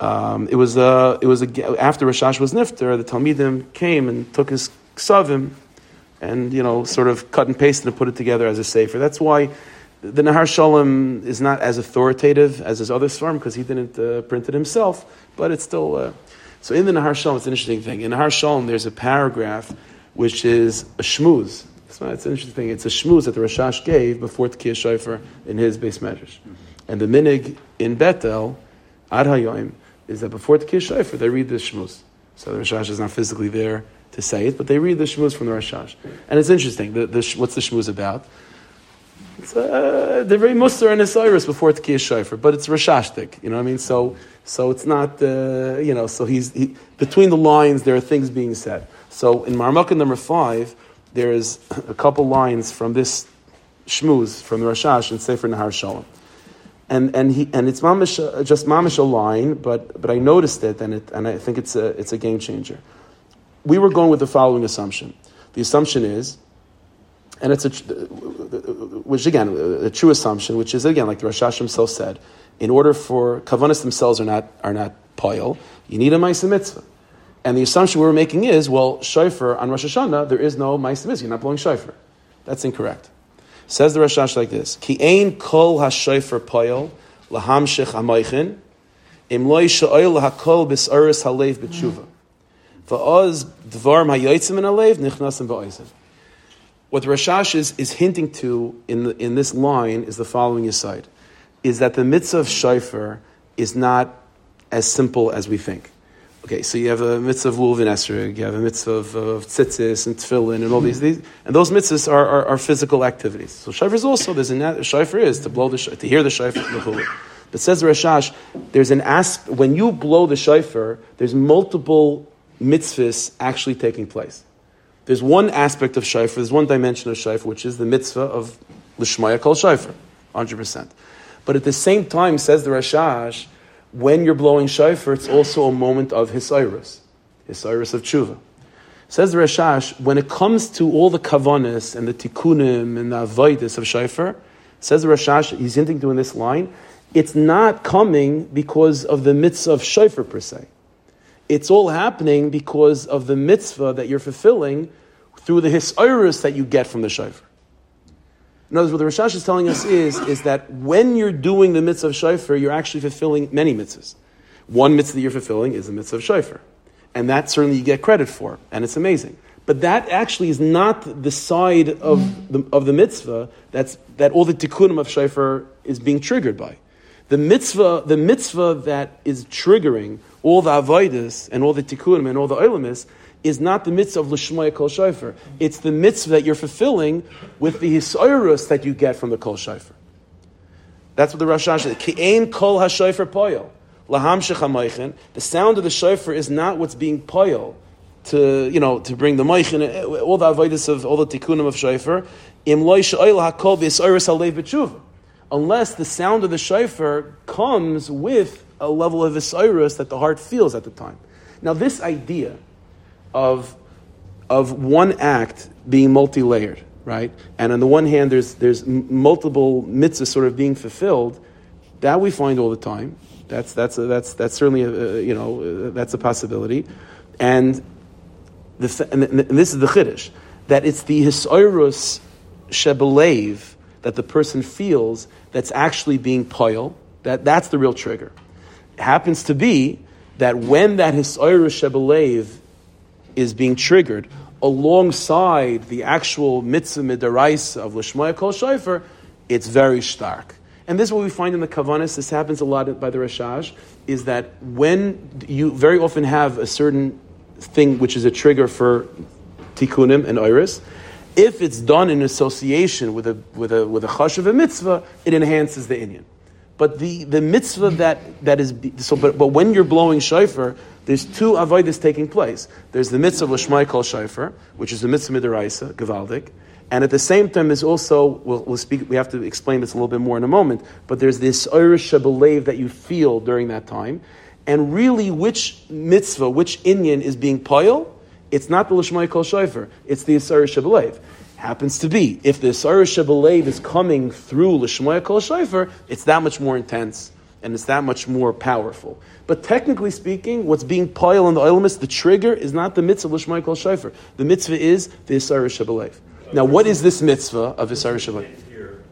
Um, it was a, it was a, after Rashash was nifter, the Talmidim came and took his ksavim and you know sort of cut and pasted and put it together as a sefer. That's why the Nahar Shalom is not as authoritative as his other svarim because he didn't uh, print it himself, but it's still. Uh, so in the Nahar Shalom, it's an interesting thing. In Nahar Shalom, there's a paragraph which is a shmooze. So it's an interesting thing. It's a shmooze that the Rashash gave before Tkiyah Shofar in his base medrash. And the minig in Betel, Ad Hayoim, is that before Tkiyah Shofar, they read the shmooze. So the Rashash is not physically there to say it, but they read the shmooze from the Rashash. And it's interesting. The, the, what's the shmooze about? It's, uh, they're very muster and Osiris before Tkiyah Shofar, but it's Rashashtik, you know what I mean? So, so it's not, uh, you know, so he's, he, between the lines, there are things being said. So in Marmukah number five, there's a couple lines from this shmooze, from the Rashash, and Sefer Nahar Shalom. And, and, he, and it's mamish, just mamish a line, but, but I noticed it, and, it, and I think it's a, it's a game changer. We were going with the following assumption. The assumption is, and it's a, which again, a true assumption, which is again, like the Rashash himself said, in order for kavanas themselves are not are not poil, you need a ma'isa mitzvah. And the assumption we were making is, well, shofar on Rosh Hashanah there is no ma'isa mitzvah. You're not blowing shofar. That's incorrect. Says the Rashash like this: Ki ein kol hashofar poil lahamshich amoichin im loy she'oil hakol bisaris halev b'tshuva. Va'oz dvarm hayotzim in halev nichnasim ba'oisim. What the Rashash is, is hinting to in, the, in this line is the following aside, is that the mitzvah of shofar is not as simple as we think. Okay, so you have a mitzvah of lulav and esrog, you have a mitzvah of, of tzitzis and tefillin and all these, these and those mitzvahs are, are, are physical activities. So shofar is also there's a nat- shofar is to blow the to hear the shofar the. But says the Rashash, there's an asp when you blow the shofar, there's multiple mitzvahs actually taking place. There's one aspect of shofar, there's one dimension of shofar, which is the mitzvah of lishmaya kol shofar, hundred percent. But at the same time, says the Rashash, when you're blowing shofar, it's also a moment of hisayrus, hisayrus of tshuva. Says the Rashash, when it comes to all the kavanas and the tikkunim and the avoidus of shofar, says the Rashash, he's hinting to in this line, it's not coming because of the mitzvah of shofar per se. It's all happening because of the mitzvah that you're fulfilling through the hisayrus that you get from the shofar. In other words, what the Rashash is telling us is, is that when you're doing the mitzvah of shofar, you're actually fulfilling many mitzvahs. One mitzvah that you're fulfilling is the mitzvah of shofar. And that certainly you get credit for, and it's amazing. But that actually is not the side of the, of the mitzvah that's, that all the tikkunim of shofar is being triggered by. The mitzvah, the mitzvah that is triggering all the avoidus and all the tikkunim and all the olamis is not the mitzvah of l'shmoya kol shofar. It's the mitzvah that you're fulfilling with the hisayrus that you get from the kol shofar. That's what the Rashash says. Ki'ein kol ha-shofar poyel. Laham shechamaychen. The sound of the shofar is not what's being poyel to, you know, to bring the moichin, all the avoidus of, all the tikkunim of shofar. Im loy she'oil ha-kol v'hisayrus halev b'tshuva. Unless the sound of the shofar comes with a level of hisayrus that the heart feels at the time. Now this idea of, of one act being multi-layered, right? And on the one hand, there's, there's multiple mitzvahs sort of being fulfilled. That we find all the time. That's, that's, a, that's, that's certainly, a, a, you know, that's a possibility. And, the, and, this is the chiddush, that it's the hisayrus shebelev that the person feels that's actually being poil, that, that's the real trigger. It happens to be that when that hisayrus shebelev is being triggered alongside the actual mitzvah midaraisa of Lishmaya Kol Shofar, it's very stark. And this is what we find in the Kavanis, this happens a lot by the Rashash, is that when you very often have a certain thing which is a trigger for tikkunim and iris, if it's done in association with a, with a, with a chash of a mitzvah, it enhances the inyan. But the, the mitzvah that, that is, so, but, but when you're blowing shofar, there's two avodas taking place. There's the mitzvah of Lashmai Kol Shofar, which is the mitzvah midaraisa, Gavaldik, and at the same time, there's also we'll, we'll, speak. We have to explain this a little bit more in a moment. But there's this irish shabalev that you feel during that time, and really, which mitzvah, which inyan is being poil? It's not the Lashmai Kol Shofar. It's the irish shabalev. Happens to be if the irish shabalev is coming through Lashmai Kol Shofar, it's that much more intense and it's that much more powerful. But technically speaking, what's being piled on the ilamis, the trigger, is not the mitzvah l'shmai kol shofar. The mitzvah is the Isar Shabalev. Now, what is this mitzvah of Isar Shabalev? Here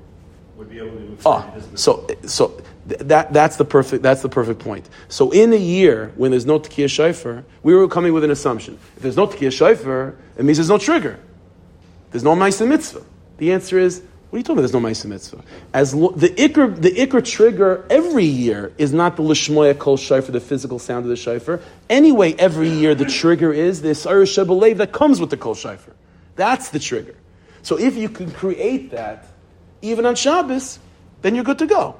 would be able to Ah, so so th- that that's the perfect that's the perfect point. So in a year when there's no tekiah shofar, we were coming with an assumption. If there's no tekiah shofar, it means there's no trigger. There's no ma'aser mitzvah. The answer is what are you talking about? There's no ma'aser mitzvah. As lo- the ikr, the ikr trigger every year is not the lishmoya kol shofar, the physical sound of the shofar. Anyway, every year the trigger is this irish shebelev that comes with the kol shofar. That's the trigger. So if you can create that, even on Shabbos, then you're good to go.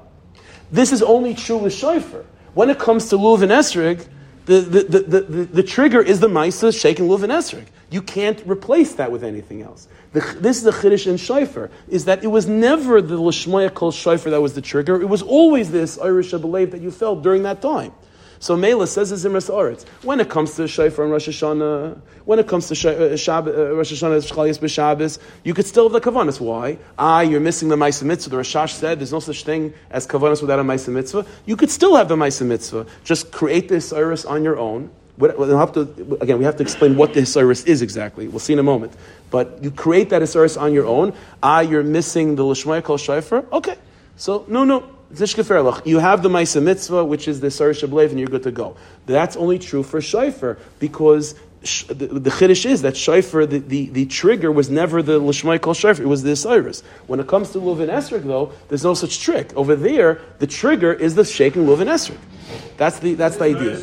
This is only true with shofar. When it comes to lulav and esrog, the, the, the, the, the, trigger is the maisa shaking lulav and esrog. You can't replace that with anything else. The, this is the chiddush in shofar, is that it was never the lishmoya kol shofar that was the trigger. It was always this irish belief that you felt during that time. So Mela says in Zimras Aretz, when it comes to Shofar and Rosh Hashanah, when it comes to uh, uh, Rosh Hashanah, Shchalias B'Shabbos, you could still have the Kavanas. Why? Ah, you're missing the Maisa Mitzvah. The Rashash said there's no such thing as Kavanas without a Maisa Mitzvah. You could still have the Maisa Mitzvah. Just create this Iris on your own. We'll have to, again, we have to explain what the Hisaris is exactly. We'll see in a moment. But you create that Hisaris on your own. Ah, you're missing the Lishmaya Kol Shofar. Okay. So, no, no. You have the Maisa Mitzvah, which is the Sarish Shablev, and you're good to go. That's only true for Shofar, because the, the Chiddush is that Shofar, the, the, the trigger was never the Lishmai Kol Shofar, it was the Cyrus. When it comes to Luvin Esrik, though, there's no such trick. Over there, the trigger is the shaking Luvin Esrik. That's the, that's the idea.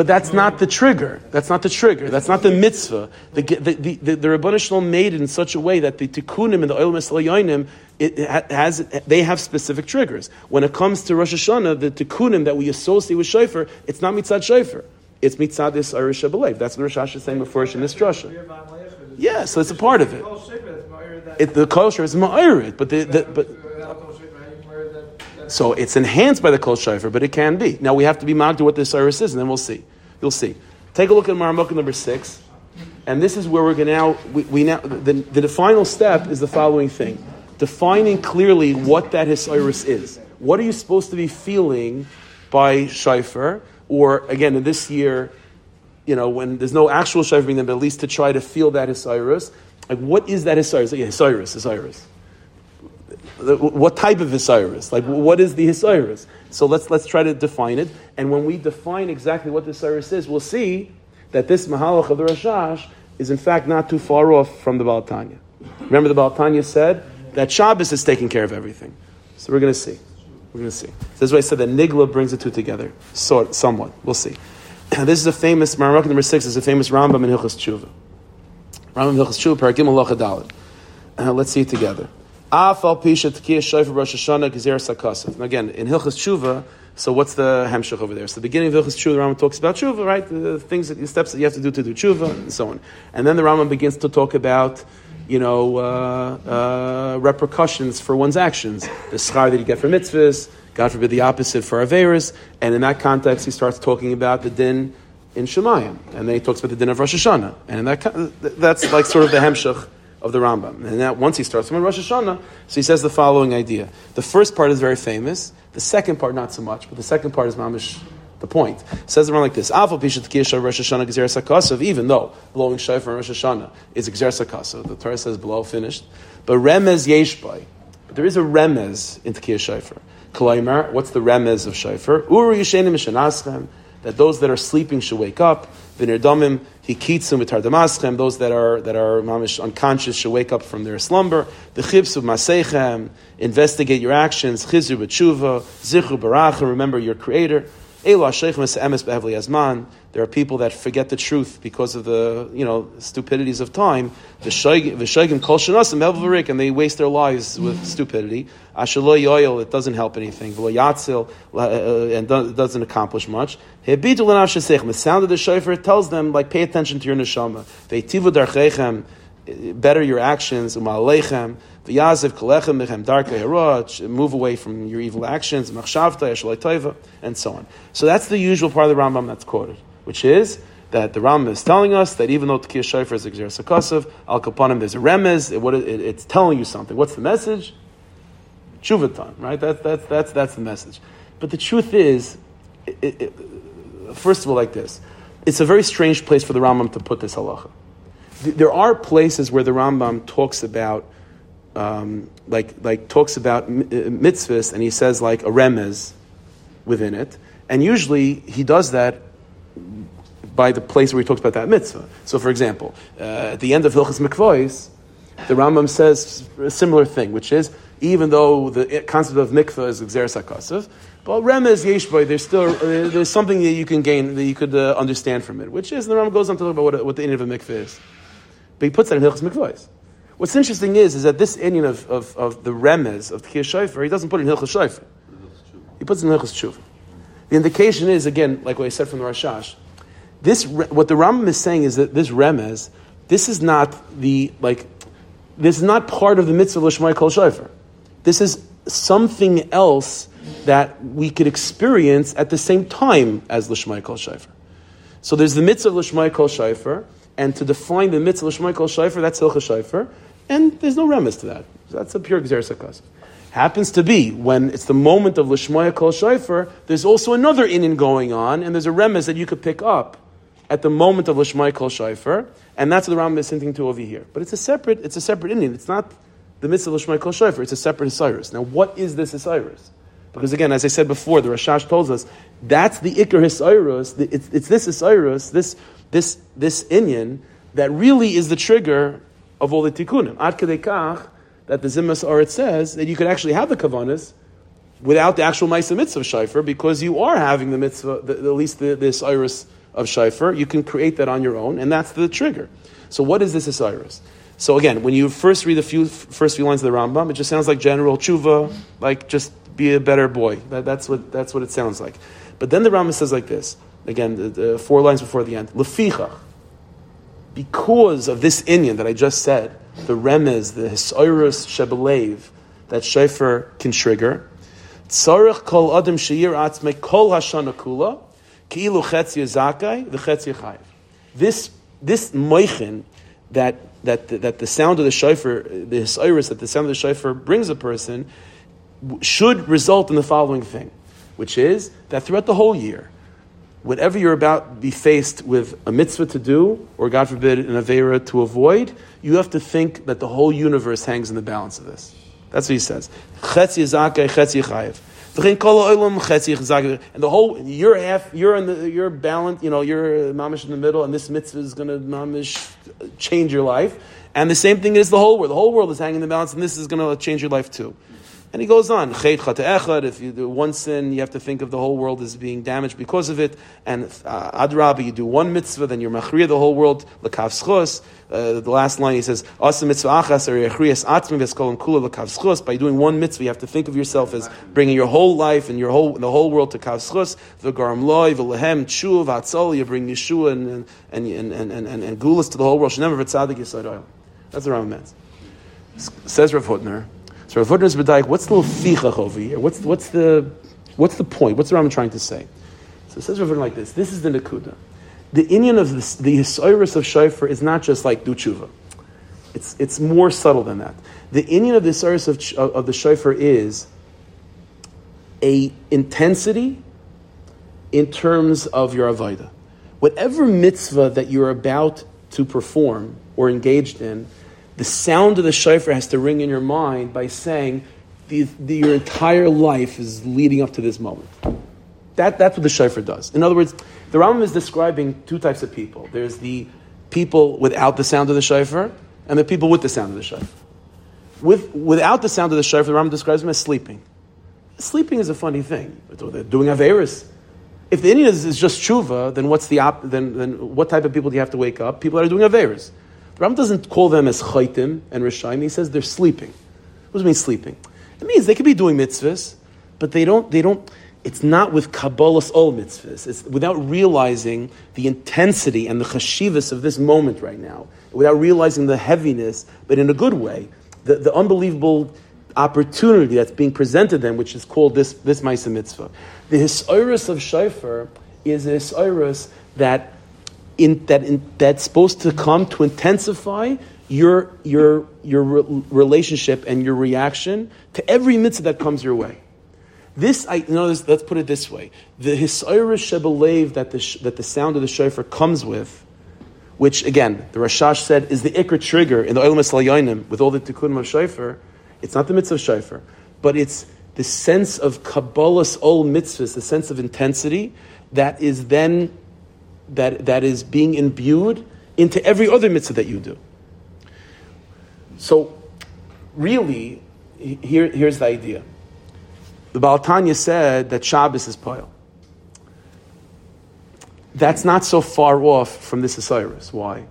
But that's not the trigger. That's not the trigger. That's not the mitzvah. The the the, the, the Shalom made it in such a way that the tikkunim and the oil mislayonim it has they have specific triggers. When it comes to Rosh Hashanah, the tikkunim that we associate with shofar, it's not mitzad shofar. It's mitzad this Irish Belev. That's what Rosh Hashanah is saying before in this drasha. Yeah, so it's a part of it. It, the kosher is ma'irit, but the, the but so it's enhanced by the kol shofar, but it can be. Now we have to be to what this iris is, and then we'll see. You'll see. Take a look at Maramukah number six, and this is where we're going to now. We, we now the, the final step is the following thing: defining clearly what that hisiris is. What are you supposed to be feeling by shofar? Or again, in this year, you know, when there's no actual shofar being there, but at least to try to feel that hisiris. Like, what is that hisiris? Like, yeah, hisiris what type of Hisiris? Like, what is the Hisiris? So let's, let's try to define it. And when we define exactly what the Hisiris is, we'll see that this Mahalach of the Rashash is in fact not too far off from the Baal Tanya. Remember the Baal Tanya said that Shabbos is taking care of everything. So we're going to see. We're going to see. This is why I said that Nigla brings the two together, sort, somewhat. We'll see. <clears throat> This is a famous, Maramaka number six is a famous Rambam in Hilchas Tshuva. Rambam in Hilchas Tshuva, Parakim Allah. Uh, let's see it together. Afal pisha Rosh Hashanah gezer sakasov. Now again, in Hilchas Tshuva, so what's the hemshach over there? So the beginning of Hilchas Tshuva, the Rambam talks about Tshuva, right? The things, that, the steps that you have to do to do Tshuva, and so on. And then the Rambam begins to talk about, you know, uh, uh, repercussions for one's actions. The schar that you get for mitzvahs, God forbid the opposite for averas. And in that context, he starts talking about the din in Shemayim. And then he talks about the din of Rosh Hashanah. And that, that's like sort of the hemshach of the Rambam. And now, once he starts from Rosh Hashanah, so he says the following idea. The first part is very famous. The second part, not so much, but the second part is mamish the point. It says around like this: Avol pishat kiyasha Rosh Hashanah sakasav. Even though blowing shofar Rosh Hashanah is sakasav, the Torah says below finished. But remez yeshbay. But there is a remez in Tkiyah Shofar. Kalaimar, what's the remez of Shofar? Uru yishenim that those that are sleeping should wake up. V'nirdomim hikitzum v'tardamaschem, those that are that are mamish unconscious should wake up from their slumber. The chibsu masechem, investigate your actions. Chizru b'tshuva, zichru baracha, remember your Creator. There are people that forget the truth because of the you know stupidities of time. And they waste their lives with stupidity. It doesn't help anything. Uh, and doesn't accomplish much. The sound of the shofar tells them like pay attention to your neshama. Better your actions. V'yaziv kolechem mechem darkei harach. Move away from your evil actions. Machshavta yashalei and so on. So that's the usual part of the Rambam that's quoted, which is that the Rambam is telling us that even though Tkiyah Shofar is Xer Sakosov, Al Kapanim, there's a remez, it, it, it's telling you something. What's the message? Tshuva right? That's, that's, that's, that's the message. But the truth is, it- first of all, like this it's a very strange place for the Rambam to put this halacha. There are places where the Rambam talks about, um, like, like talks about uh, mitzvahs, and he says like a remez within it, and usually he does that by the place where he talks about that mitzvah. So, for example, uh, at the end of Hilchas Mikvois, the Rambam says a similar thing, which is even though the concept of mikvah is exer sakasav, but remez yeshboy, there's still uh, there's something that you can gain that you could uh, understand from it, which is the Rambam goes on to talk about what, what the Indian of a mikvah is, but he puts that in Hilchas Mikvois. What's interesting is is that this Indian of, of, of the remez of Tkiyah Shofar, he doesn't put in Hilchas Shofar. He puts in Hilchas Tshuva. The indication is again, like what I said from the Rashash, this what the Rambam is saying is that this remez, this is not the like, this is not part of the mitzvah l'shmai kol shofar. This is something else that we could experience at the same time as l'shmai kol shofar. So there's the mitzvah l'shmai kol shofar, and to define the mitzvah l'shmai kol shofar, that's hilchah shofar, and there's no remez to that. That's a pure gzer sakas. Happens to be when it's the moment of l'shmai kol shofar, there's also another inin going on, and there's a remez that you could pick up at the moment of l'shmai kol shofar, and that's what the Rambam is hinting to over here. But it's a separate, it's a separate inin. It's not the mitzvah l'shmai kol shofar. It's a separate Osiris. Now, what is this Osiris? Because again, as I said before, the Rashash tells us that's the Iker Hisiris. It's, it's this Hisiris, this this this Inyan that really is the trigger of all the tikkunim. Ad kach that the Zimras Aretz says that you could actually have the kavanas without the actual Maisa mitzvah shayfer because you are having the mitzvah, the, at least the, this iris of shofar, you can create that on your own, and that's the trigger. So what is this Osiris? So again, when you first read the few, first few lines of the Rambam, it just sounds like general tshuva, like just be a better boy. That, that's, what, that's what it sounds like. But then the Rambam says like this, again, the, the four lines before the end, Lefichach, because of this Inyan that I just said, the remez, the Hisoirus Shebelev, that Shofar can trigger, Tzarech kol adam sheir atzme kol hashana kula, ki'ilu chetzi zakai, the chetzi chayiv. This, this moichin, that, that, that the sound of the shofar, the hisoirus, that the sound of the shofar brings a person, should result in the following thing, which is that throughout the whole year, whatever you're about to be faced with a mitzvah to do, or God forbid, an avera to avoid, you have to think that the whole universe hangs in the balance of this. That's what he says. And the whole you're half you're in the you're balanced, you know, you're mamish in the middle, and this mitzvah is gonna mamish change your life. And the same thing is the whole world. The whole world is hanging in the balance, and this is gonna change your life too. And he goes on, if you do one sin, you have to think of the whole world as being damaged because of it. And uh, adrabi, you do one mitzvah, then you're machriya the whole world, lakav. Uh, the last line he says, mitzvah achas or atzmi kula. By doing one mitzvah, you have to think of yourself as bringing your whole life and your whole, the whole world to kav schos. V'garam loy, v'lehem, tshuv, v'atzol, you bring Yeshua and, and, and, and, and, and, and gulas to the whole world. That's the Rambam. Says Rav Hutner, so Rav Hutner's B'daik, what's the little over here? What's, what's, the, what's the point? What's the Rambam trying to say? So it says Rav like this. This is the Nakuda. The Indian of this, the Hisoirus of Shofar is not just like do tshuva. It's, it's more subtle than that. The Indian of the Hisoirus of, of the Shofar is a intensity in terms of your Avaida. Whatever mitzvah that you're about to perform or engaged in, the sound of the shofar has to ring in your mind by saying the, the, your entire life is leading up to this moment. That, that's what the shofar does. In other words, the Rambam is describing two types of people. There's the people without the sound of the shofar, and the people with the sound of the shofar. With, without the sound of the shofar, the Rambam describes them as sleeping. Sleeping is a funny thing. They're doing Averis. If the Indian is, is just tshuva, then what's the op- then, then what type of people do you have to wake up? People that are doing Averis. Ram doesn't call them as chaytim and rishayim. He says they're sleeping. What does it mean sleeping? It means they could be doing mitzvahs, but they don't. They don't. It's not with kabbalas all mitzvahs. It's without realizing the intensity and the chashivas of this moment right now. Without realizing the heaviness, but in a good way, the, the unbelievable opportunity that's being presented them, which is called this this mitzvah. The hisoirus of shofar is a hisoirus that in, that in, that's supposed to come to intensify your, your, your re- relationship and your reaction to every mitzvah that comes your way. This, I you know, let's put it this way: the hisayrus shebelev that the that the sound of the shofar comes with, which again the Rashash said is the ikra trigger in the Olam Yonim with all the tikkunim of shofar. It's not the mitzvah of shofar, but it's the sense of kabbalah's ol mitzvahs, the sense of intensity that is then that, that is being imbued into every other mitzvah that you do. So, really, here, here's the idea. The Baal Tanya said that Shabbos is Poil. That's not so far off from this Osiris. Why?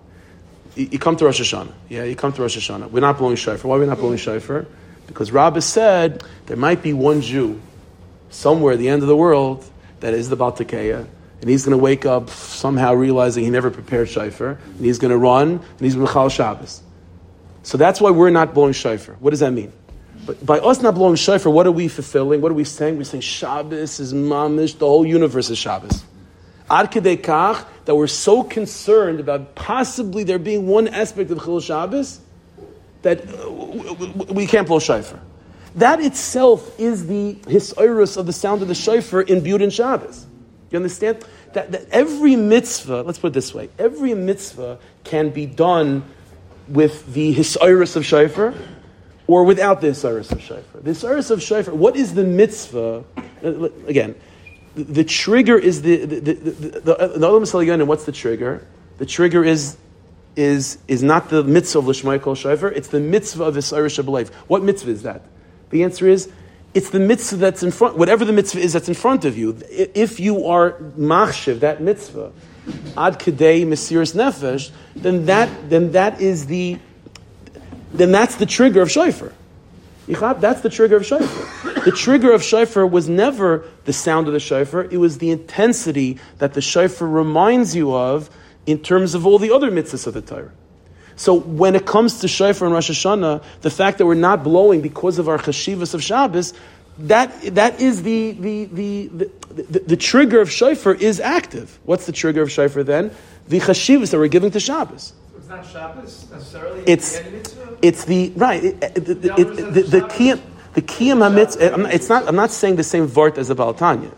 You, come to Rosh Hashanah. Yeah, you come to Rosh Hashanah. We're not blowing shofar. Why are we not blowing shofar? Because Rabbah said there might be one Jew somewhere at the end of the world that is the Baltakeya and he's going to wake up somehow realizing he never prepared shofar, and he's going to run, and he's going to chal Shabbos. So that's why we're not blowing shofar. What does that mean? But by us not blowing shofar, what are we fulfilling? What are we saying? We're saying Shabbos is mamish, the whole universe is Shabbos. Ad kach that we're so concerned about possibly there being one aspect of Chil Shabbos that uh, we can't blow shofar. That itself is the hisoirus of the sound of the shofar in Shabbos. You understand? That, that every mitzvah, let's put it this way, every mitzvah can be done with the hisayrus of shofar or without the hisayrus of shofar. The hisayrus of shofar, what is the mitzvah? Uh, again, the, the trigger is the, the, the, the, the, uh, and what's the trigger? The trigger is is, is not the mitzvah of Lishmai Kol Shofar, it's the mitzvah of Hisayrus Shabbalayv. What mitzvah is that? The answer is it's the mitzvah that's in front, whatever the mitzvah is that's in front of you. If you are machshiv, that mitzvah, ad kedei mesiris nefesh, then that then that is the then that's the trigger of shofar. That's the trigger of shofar. The trigger of shofar was never the sound of the shofar; it was the intensity that the shofar reminds you of in terms of all the other mitzvahs of the Torah. So when it comes to shofar and Rosh Hashanah, the fact that we're not blowing because of our chashivas of Shabbos, that, that is the, the, the, the, the, the trigger of shofar is active. What's the trigger of shofar then? The chashivas that we're giving to Shabbos. It's not Shabbos necessarily. It's, the mitzvah? it's the, right, it, it, it, it- the, the kiyam, the kiyam hamitz, I'm not- it's not, I'm not saying the same vart as the Baal Tanya,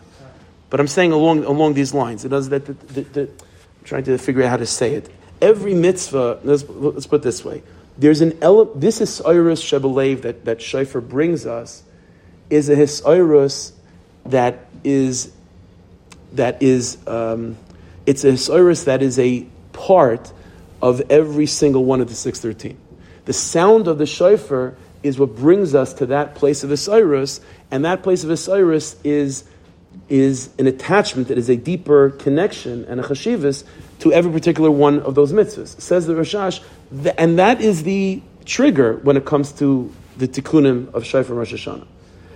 but I'm saying along, along these lines. It does that, the, the, the, I'm trying to figure out how to say it. Every mitzvah, let's, let's put it this way. There's an ele- this is Iris Shebelev that, that Shofar brings us is a Hisairus that is that is um, it's a Hisairus that is a part of every single one of the 613. The sound of the shofar is what brings us to that place of Hisairus, and that place of Hisairus is is an attachment that is a deeper connection and a chashivas to every particular one of those mitzvahs. Says the Rashash, and that is the trigger when it comes to the tikkunim of Shofar Rosh Hashanah.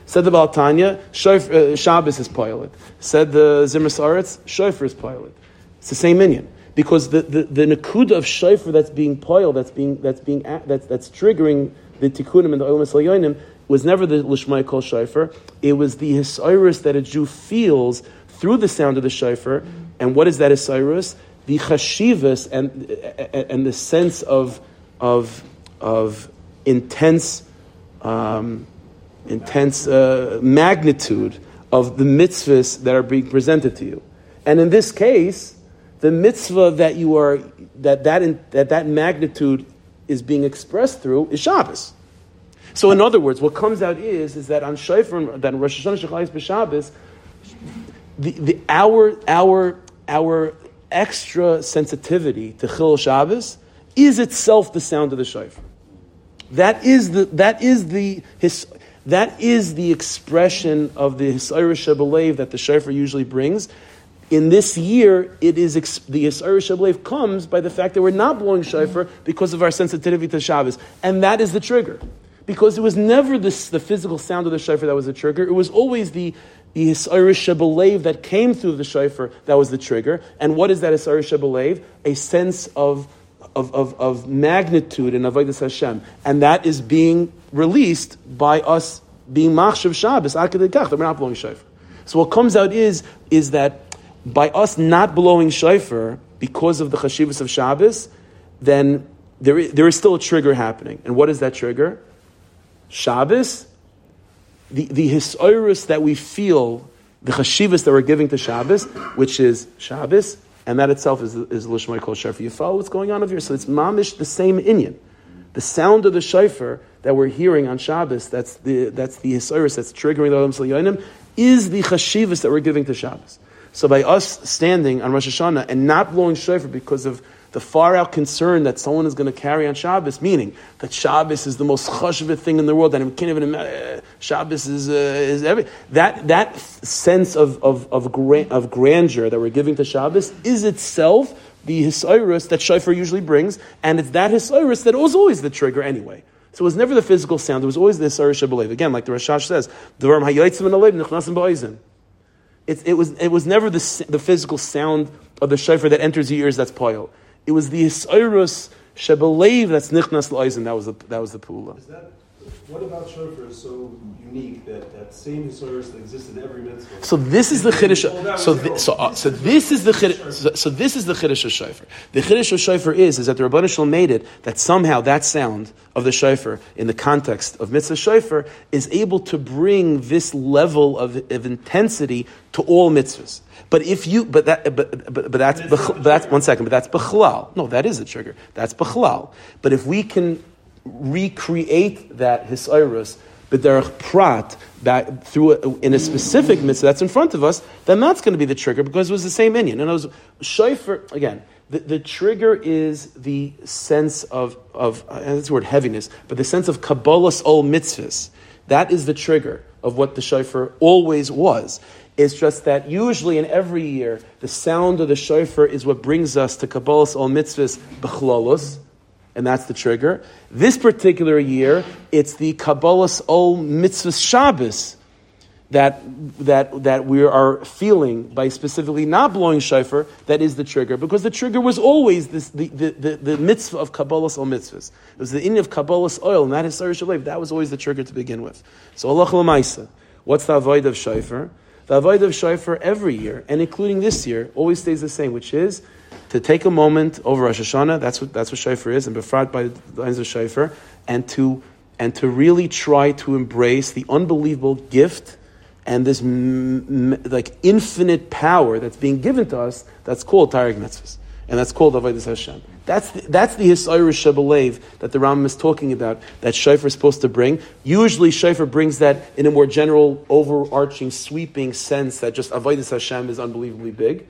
Said the Baal Tanya, Shof- uh, Shabbos is pilot. Said the Zimras Aretz, Shofar is pilot. It's the same minion. Because the, the, the of Shofar that's being piled, that's being, that's being, that's, that's triggering the tikkunim and the Olam Yonim, was never the Lishmai Kol Shofar. It was the Hisairus that a Jew feels through the sound of the Shofar. And what is that Hisairus? The Chashivas and, and, the sense of, of, of intense um, intense uh, magnitude of the mitzvahs that are being presented to you. And in this case, the mitzvah that you are that that, in, that that magnitude is being expressed through is Shabbos. So, in other words, what comes out is is that on Shofar, that Rosh Hashanah Shechayis b'Shabbos, the, the our our our extra sensitivity to Chil Shabbos is itself the sound of the shofar. That is the that is the his, that is the expression of the Hisayrus Shebelev that the shofar usually brings. In this year, it is the Hisayrus Shebelev comes by the fact that we're not blowing shofar because of our sensitivity to Shabbos, and that is the trigger. Because it was never this, the physical sound of the shofar that was the trigger. It was always the the Shebelev that came through the shofar that was the trigger. And what is that Hisayrus Shebelev? A sense of of, of, of magnitude in Avodah Hashem, and that is being released by us being Machshav Shabbos, Akadei Kach, that we're not blowing shofar. So what comes out is, is that by us not blowing shofar, because of the Chashivas of Shabbos, then there is, there is still a trigger happening. And what is that trigger? Shabbos, the, the Hisairus that we feel, the Chashivas that we're giving to Shabbos, which is Shabbos, and that itself is, is Lishmai Kol Shofar. You follow what's going on over here? So it's mamish the same inyan. The sound of the shofar that we're hearing on Shabbos, that's the, that's the that's triggering the Olam Salyonim, is the Chashivas that we're giving to Shabbos. So by us standing on Rosh Hashanah and not blowing shofar because of the far out concern that someone is going to carry on Shabbos, meaning that Shabbos is the most chashva thing in the world, and we can't even imagine, Shabbos is, uh, is every, that, that sense of, of, of, gra- of grandeur that we're giving to Shabbos is itself the Hisairus that Shofar usually brings, and it's that Hisairus that was always the trigger anyway. So it was never the physical sound, it was always the Hisairus Shabalev. Again, like the Rashash says. It, it, was, it was never the, the physical sound of the shofar that enters your ears that's poil. It was the Hisairus Shebelev that's nichnas la'oizim. That was the, that was the pula. What about shofar is so unique that that same Hisayrus that exists in every mitzvah? So this is the chiddush. So was so uh, so this is the chiddush. So, so this is the chiddush of shofar. The chiddush of shofar is is that the Rabbanah Shalom made it that somehow that sound of the shofar in the context of mitzvah shofar is able to bring this level of, of intensity to all mitzvahs. But if you, but that, but, but, but that's, bech- but that's one second. But that's bechlal. No, that is a trigger. That's bechlal. But if we can recreate that hisairus b'derech prat back through a, in a specific mitzvah that's in front of us, then that's going to be the trigger because it was the same Indian. And it was shofar again. The, the trigger is the sense of of uh, that's the word heaviness, but the sense of kabbalas ol mitzvahs. That is the trigger of what the shofar always was. It's just that usually in every year, the sound of the shofar is what brings us to Kabbalah's all mitzvahs b'chlolos, and that's the trigger. This particular year, it's the Kabbalah's all Mitzvah Shabbos that, that, that we are feeling by specifically not blowing shofar that is the trigger, because the trigger was always this, the, the, the, the mitzvah of Kabbalah's all mitzvahs. It was the in of Kabbalah's oil, and that is Sarah Shalev. That was always the trigger to begin with. So Allah Lamaisa. What's the avoid of shofar? The avoid of shofar every year, and including this year, always stays the same, which is to take a moment over Rosh Hashanah. That's what that's what shofar is, and befrat by the lines of shofar, and to and to really try to embrace the unbelievable gift and this m- m- like infinite power that's being given to us. That's called Tarek Mitzvahs, and that's called Avodas Hashem. That's the, that's the Shabbalev that the Rambam is talking about, that Shofar is supposed to bring. Usually, Shofar brings that in a more general, overarching, sweeping sense that just Avodah Hashem is unbelievably big.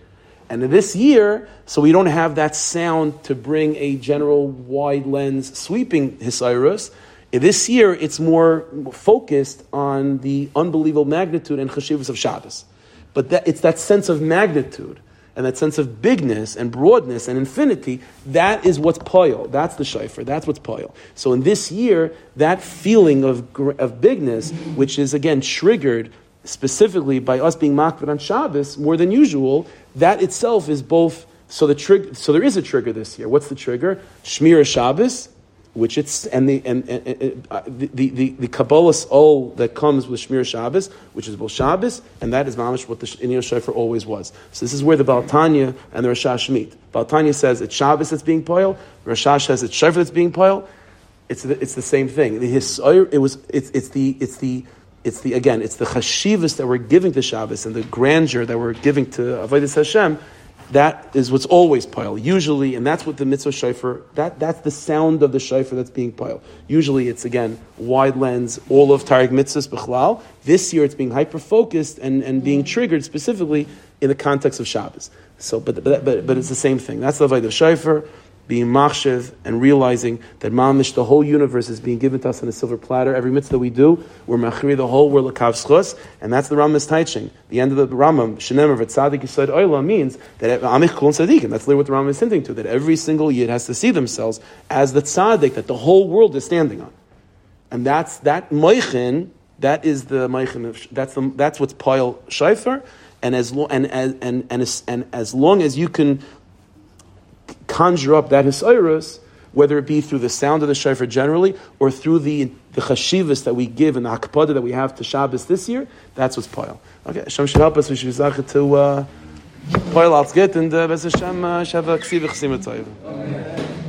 And this year, so we don't have that sound to bring a general, wide lens, sweeping Hisayrus. This year, it's more focused on the unbelievable magnitude and chashivas of Shabbos. But that, it's that sense of magnitude and that sense of bigness and broadness and infinity, that is what's poil. That's the shofar. That's what's poil. So in this year, that feeling of, of bigness, which is again triggered specifically by us being makbid on Shabbos more than usual, that itself is both. So the trig- so there is a trigger this year. What's the trigger? Shmira Shabbos, which it's and the and, and, and uh, the the the, the Kabbalah's all that comes with Shmir Shabbos, which is both Shabbos, and that is mamish what the Inyan Shofar always was. So this is where the Baltanya and the Rashash meet. Baltanya says it's Shabbos that's being poil. Rashash says it's Shofar that's being poil. It's the, it's the same thing. The Hisoyer, it was it's, it's the it's the it's the again it's the chashivas that we're giving to Shabbos and the grandeur that we're giving to Avodas Hashem that is what's always pile. Usually, and that's what the mitzvah shofar, that, that's the sound of the shofar that's being pile. Usually it's, again, wide lens, all of Tariq mitzvahs, b'chlal. This year it's being hyper-focused and, and being triggered specifically in the context of Shabbos. So, but, but, but, but it's the same thing. That's the avodah shofar being machshev and realizing that mamish, the whole universe is being given to us on a silver platter. Every mitzvah we do, we're machri the whole, we're schus, and that's the Rambam's teaching. The end of the Rambam, shenemer v'tzadik yisod oila, means that amich kol tzadikim, that's literally what the Rambam is hinting to, that every single yid has to see themselves as the tzadik that the whole world is standing on. And that's, that moichin, that is the moichin that's, the, that's what's pile shayfer, and as, lo- and, and, and, and, as, and as long as you can conjure up that hisayrus, whether it be through the sound of the shofar generally or through the the chashivas that we give and the hakpada that we have to Shabbos this year, that's what's poil. Okay, Hashem should help us. We should be to uh, poil al and uh, Bez Hashem uh, should have a ksiv